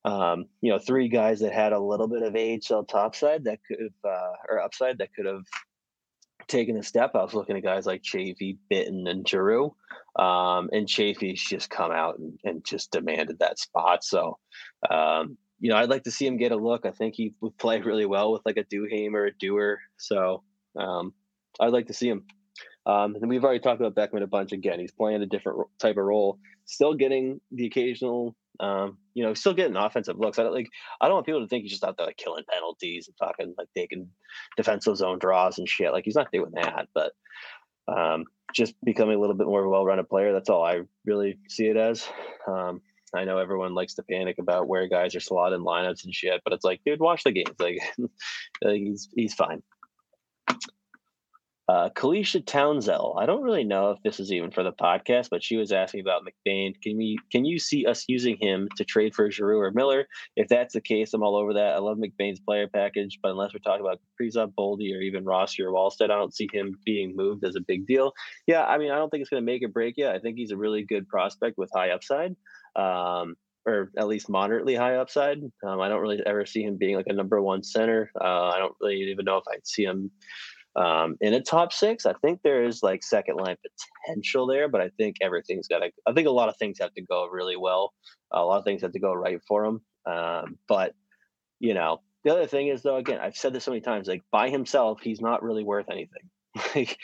Speaker 1: um, you know, three guys that had a little bit of AHL topside that could have, uh, or upside that could have taken a step. I was looking at guys like Chaffee, Bitton, and Giroux. Um, and Chaffee's just come out and, and, just demanded that spot. So, um, you know, I'd like to see him get a look. I think he would play really well with like a Duhaime or a Dewar. So um, I'd like to see him. Um, and we've already talked about Beckman a bunch again. He's playing a different type of role, still getting the occasional um, you know, still getting offensive looks. I don't like. I don't want people to think he's just out there like killing penalties and fucking like taking defensive zone draws and shit. Like he's not doing that, but um, just becoming a little bit more of a well-rounded player. That's all I really see it as. Um, I know everyone likes to panic about where guys are slotted in lineups and shit, but it's like, dude, watch the games. Like, like he's he's fine. Uh, Kalisha Townsell. I don't really know if this is even for the podcast, but she was asking about McBain. Can we can you see us using him to trade for Giroux or Miller? If that's the case, I'm all over that. I love McBain's player package, but unless we're talking about Kaprizov, Boldy, or even Rossi or Wallstedt, I don't see him being moved as a big deal. Yeah, I mean, I don't think it's going to make or break yet. I think he's a really good prospect with high upside. Um, or at least moderately high upside. Um, I don't really ever see him being like a number one center. Uh, I don't really even know if I'd see him um, in a top six. I think there is like second line potential there, but I think everything's got to. I think a lot of things have to go really well. A lot of things have to go right for him. Um, but you know, the other thing is though, again, I've said this so many times. Like by himself, he's not really worth anything. like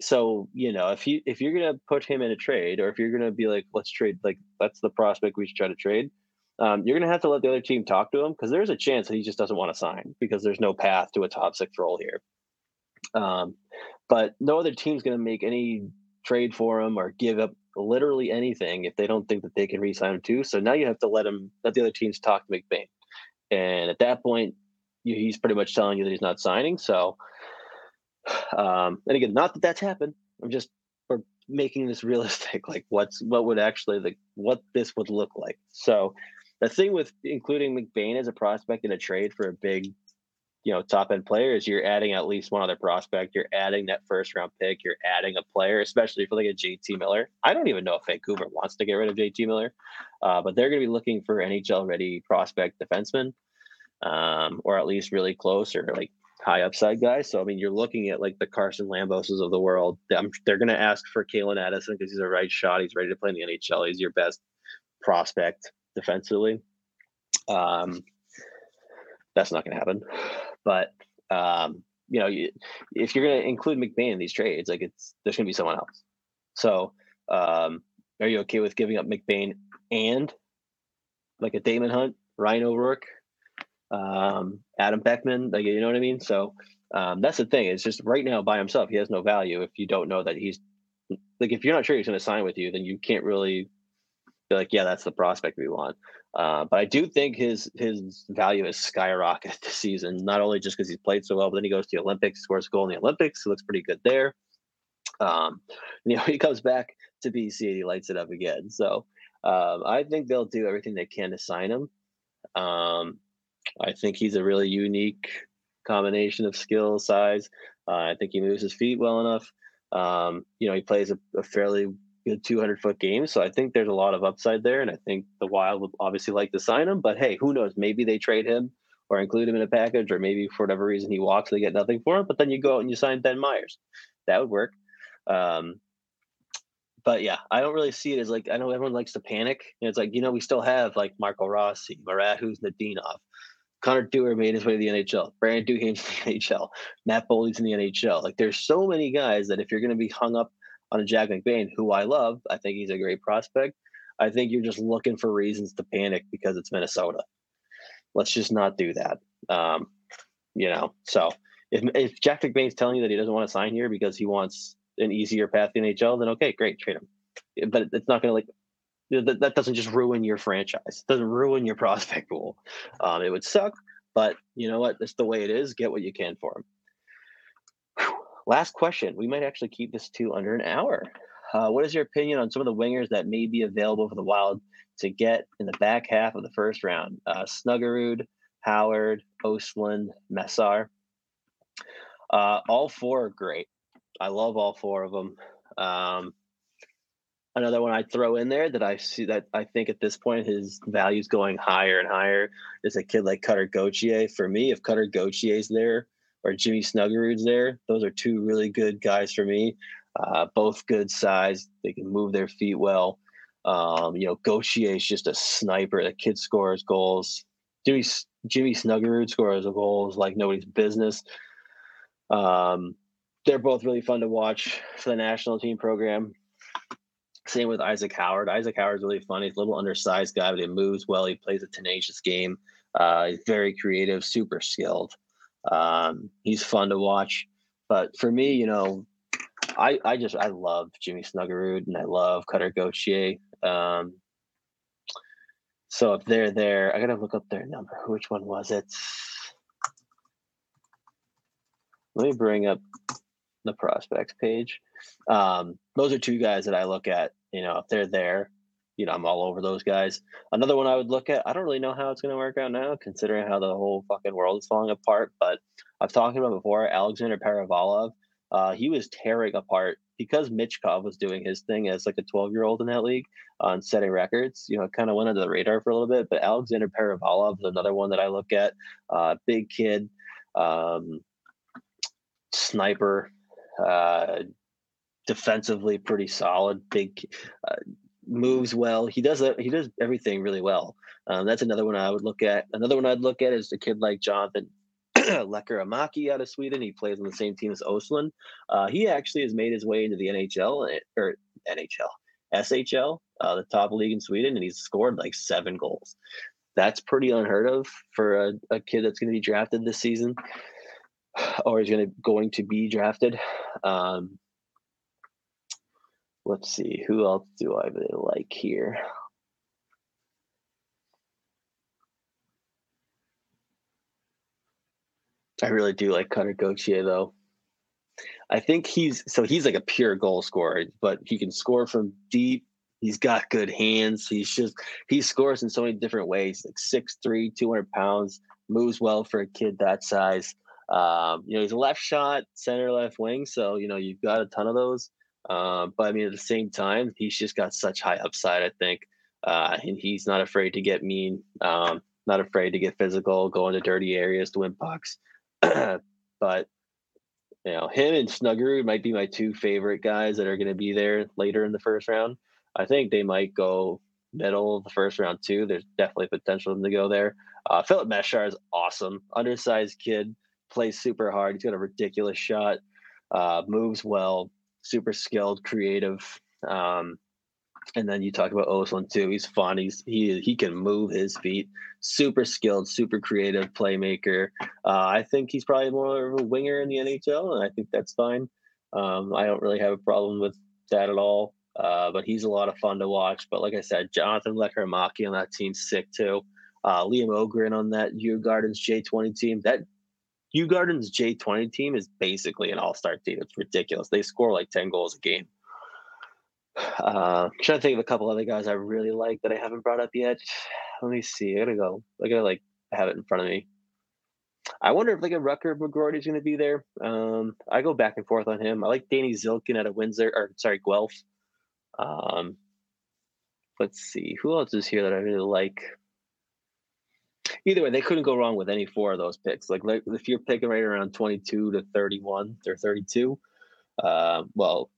Speaker 1: so you know if you if you're gonna put him in a trade or if you're gonna be like let's trade like that's the prospect we should try to trade um, you're gonna have to let the other team talk to him because there's a chance that he just doesn't want to sign because there's no path to a top six role here um, but no other team's going to make any trade for him or give up literally anything if they don't think that they can re-sign him too. So now you have to let him let the other teams talk to McBain, and at that point, you, he's pretty much telling you that he's not signing. So, um, and again, not that that's happened. I'm just for making this realistic. Like, what's what would actually the what this would look like. So, the thing with including McBain as a prospect in a trade for a big you know top end players, you're adding at least one other prospect. You're adding that first round pick. You're adding a player, especially for like a JT Miller. I don't even know if Vancouver wants to get rid of JT Miller, uh, but they're going to be looking for NHL ready prospect defensemen, um, or at least really close or like high upside guys. So I mean, you're looking at like the Carson Lamboses of the world. They're going to ask for Calen Addison because he's a right shot. He's ready to play in the NHL. He's your best prospect defensively. Um, that's not going to happen. But um, you know, you, if you're going to include McBain in these trades, like it's there's going to be someone else. So, um, are you okay with giving up McBain and like a Daemon Hunt, Ryan O'Rourke, um, Adam Beckman? Like you know what I mean? So um, that's the thing. It's just right now by himself, he has no value if you don't know that he's like if you're not sure he's going to sign with you, then you can't really be like, yeah, that's the prospect we want. Uh, but I do think his his value has skyrocketed this season, not only just because he's played so well, but then he goes to the Olympics, scores a goal in the Olympics, he looks pretty good there. Um, you know, he comes back to BC and he lights it up again. So um, I think they'll do everything they can to sign him. Um, I think he's a really unique combination of skill, size. Uh, I think he moves his feet well enough. Um, you know, he plays a, a fairly good 200 foot game. So I think there's a lot of upside there. And I think the Wild would obviously like to sign him. But hey, who knows? Maybe they trade him or include him in a package, or maybe for whatever reason he walks, they get nothing for him. But then you go out and you sign Ben Meyers. That would work. Um, but yeah, I don't really see it as like I know everyone likes to panic. And it's like, you know, we still have like Marco Rossi, Marat Khusnutdinov. Connor Dewar made his way to the NHL. Brandon Duhaime's in the NHL. Matt Boldy's in the NHL. Like there's so many guys that if you're going to be hung up on a Jack McBain, who I love. I think he's a great prospect. I think you're just looking for reasons to panic because it's Minnesota. Let's just not do that. Um, you know, so if, if Jack McBain's telling you that he doesn't want to sign here because he wants an easier path to the NHL, then okay, great, trade him. But it's not going to like
Speaker 2: that, that doesn't just ruin your franchise. It doesn't ruin your prospect pool. Um, it would suck, but you know what? That's the way it is. Get what you can for him. Whew. Last question. We might actually keep this to under an hour. Uh, what is your opinion on some of the wingers that may be available for the Wild to get in the back half of the first round? Uh, Snuggerud, Howard, Ostlund, Mesar. Uh, all four are great. I love all four of them. Um, another one I throw in there that I see that I think at this point his value is going higher and higher is a kid like Cutter Gauthier. For me, if Cutter Gauthier's there or Jimmy Snuggerud's there, those are two really good guys for me. Uh, both good size. They can move their feet well. Um, you know, Gauthier is just a sniper. The kid scores goals. Jimmy Jimmy Snuggerud scores goals like nobody's business. Um, they're both really fun to watch for the national team program. Same with Isaac Howard. Isaac Howard's really fun. He's a little undersized guy, but he moves well. He plays a tenacious game. Uh, he's very creative, super skilled. Um, he's fun to watch. But for me, you know, I, I just I love Jimmy Snuggerud and I love Cutter Gauthier. Um, so if they're there, I gotta look up their number. Which one was it? Let me bring up the prospects page. Um, those are two guys that I look at. You know, if they're there, you know, I'm all over those guys. Another one I would look at. I don't really know how it's going to work out now, considering how the whole fucking world is falling apart. But I've talked about before. Alexander Perevalov. Uh, he was tearing apart because Michkov was doing his thing as like a 12 year old in that league on setting records. You know, kind of went under the radar for a little bit. But Alexander Perevalov is another one that I look at. Uh, big kid, um, sniper, uh, defensively pretty solid. Big uh, moves well. He does he does everything really well. Um, that's another one I would look at. Another one I'd look at is a kid like Jonathan Lekkerimäki out of Sweden. He plays on the same team as Ostlund. Uh, he actually has made his way into the NHL eh, or NHL, SHL, uh, the top league in Sweden, and he's scored like seven goals. That's pretty unheard of for a, a kid that's going to be drafted this season, or is going to going to be drafted. Um, let's see, who else do I really like here? I really do like Cutter Gauthier though. I think he's so he's like a pure goal scorer, but he can score from deep. He's got good hands. He's just he scores in so many different ways. Like 6'3", 200 pounds, moves well for a kid that size. Um, you know, he's a left shot, center left wing, so you know you've got a ton of those. Um, but I mean, at the same time, he's just got such high upside. I think, uh, and he's not afraid to get mean, um, not afraid to get physical, go into dirty areas to win pucks. but you know, him and Snuggerud might be my two favorite guys that are going to be there later in the first round. I think they might go middle of the first round too. There's definitely potential them to go there. Uh, Filip Mesar is awesome, undersized kid, plays super hard. He's got a ridiculous shot, uh, moves well, super skilled, creative. Um, and then you talk about Ostlund too. He's fun. He's he he can move his feet. Super skilled, super creative playmaker. Uh, I think he's probably more of a winger in the NHL, and I think that's fine. Um, I don't really have a problem with that at all. Uh, but he's a lot of fun to watch. But like I said, Jonathan Lekkerimäki on that team's sick too. Uh, Liam Öhgren on that U Djurgårdens J20 team. That Djurgårdens J20 team is basically an all-star team. It's ridiculous. They score like 10 goals a game. Uh, I'm trying to think of a couple other guys I really like that I haven't brought up yet. Let me see. I gotta go. I gotta like have it in front of me. I wonder if like a Rutger McGroarty is going to be there. Um, I go back and forth on him. I like Danny Zhilkin out of Windsor, or sorry, Guelph. Um, let's see who else is here that I really like. Either way, they couldn't go wrong with any four of those picks. Like, like if you're picking right around 22 to 31 or 32, uh, well,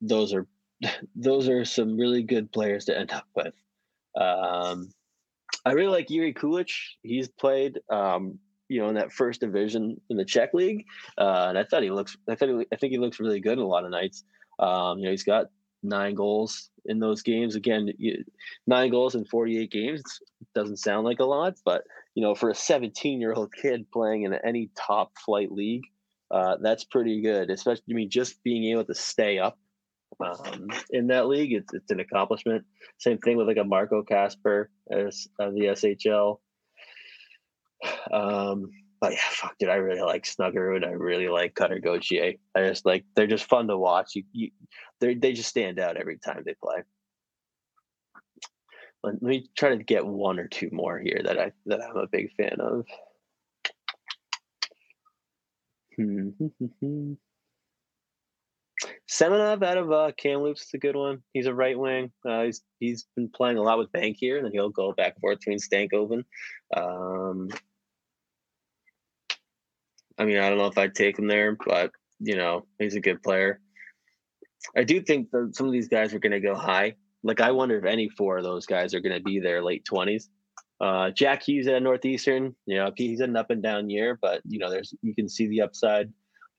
Speaker 2: those are those are some really good players to end up with. Um, I really like Yuri Kulich. He's played, um, you know, in that first division in the Czech league, uh, and I thought he looks. I thought he, I think he looks really good a lot of nights. Um, you know, he's got nine goals in those games. Again, you, nine goals in 48 games doesn't sound like a lot, but you know, for a 17 year old kid playing in any top flight league, uh, that's pretty good. Especially, I mean, just being able to stay up um, in that league. It's it's an accomplishment. Same thing with like a Marco Kasper as uh, the SHL. Um, but yeah, fuck, dude, I really like Snuggerud. I really like Cutter Gauthier. I just like they're just fun to watch. You, you they they just stand out every time they play. Let, let me try to get one or two more here that I that I'm a big fan of. Semenov out of uh, Kamloops is a good one. He's a right wing. Uh, he's he's been playing a lot with Bankier, and then he'll go back and forth between Stankoven. Um, I mean, I don't know if I'd take him there, but you know, he's a good player. I do think that some of these guys are going to go high. Like, I wonder if any four of those guys are going to be there late twenties. Uh, Jack Hughes at Northeastern, you know, he's an up and down year, but you know, there's you can see the upside.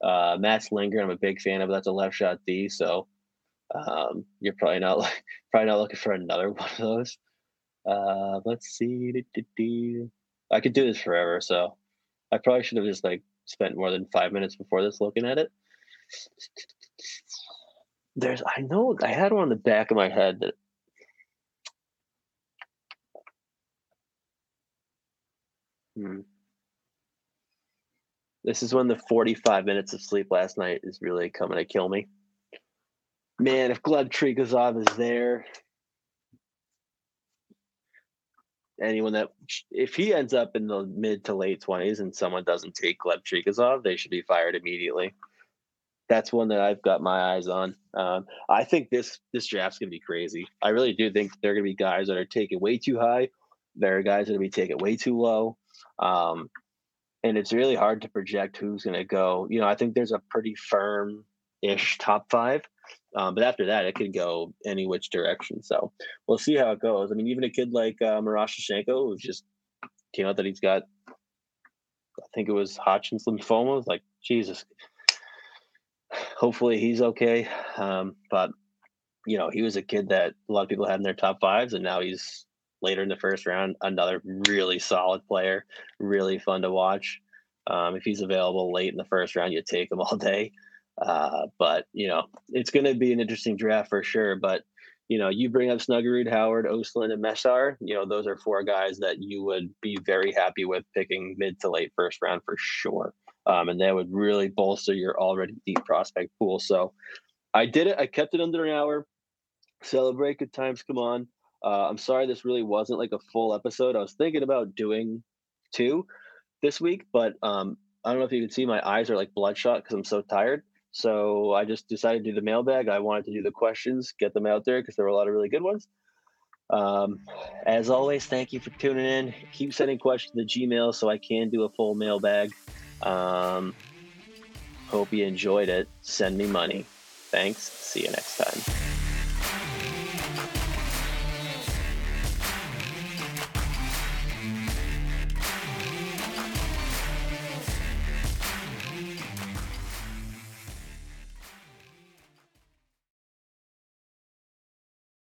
Speaker 2: Uh, Mats Lindgren, I'm a big fan of. That's a left shot D, so um, you're probably not like, probably not looking for another one of those. Uh, let's see. I could do this forever, so I probably should have just like spent more than five minutes before this looking at it. There's, I know, I had one in the back of my head that Hmm. This is when the 45 minutes of sleep last night is really coming to kill me. Man, if Gleb Trikozov is there, anyone that if he ends up in the mid to late 20s and someone doesn't take Gleb Trikozov, they should be fired immediately. That's one that I've got my eyes on. Um, I think this this draft's gonna be crazy. I really do think there are gonna be guys that are taken way too high. There are guys that are gonna be taken way too low. Um, and it's really hard to project who's to go. You know, I think there's a pretty firm ish top five. Um, but after that, it could go any which direction. So we'll see how it goes. I mean, even a kid like uh, who just came out that he's got, I think it was Hodgkin's lymphoma. Like, Jesus. Hopefully he's okay. Um, but, you know, he was a kid that a lot of people had in their top fives, and now he's later in the first round. Another really solid player, really fun to watch. Um, if he's available late in the first round, you take him all day. Uh, but you know, it's going to be an interesting draft for sure. But you know, you bring up Snuggerud, Howard, Ostlund, and Mesar. You know, those are four guys that you would be very happy with picking mid to late first round for sure. Um, and that would really bolster your already deep prospect pool. So I did it. I kept it under an hour. Celebrate good times. Come on. Uh, I'm sorry this really wasn't like a full episode. I was thinking about doing two this week, but um, I don't know if you can see my eyes are like bloodshot because I'm so tired. So I just decided to do the mailbag. I wanted to do the questions, get them out there because there were a lot of really good ones. Um, as always, thank you for tuning in. Keep sending questions to Gmail so I can do a full mailbag. Um, hope you enjoyed it. Send me money. Thanks. See you next time.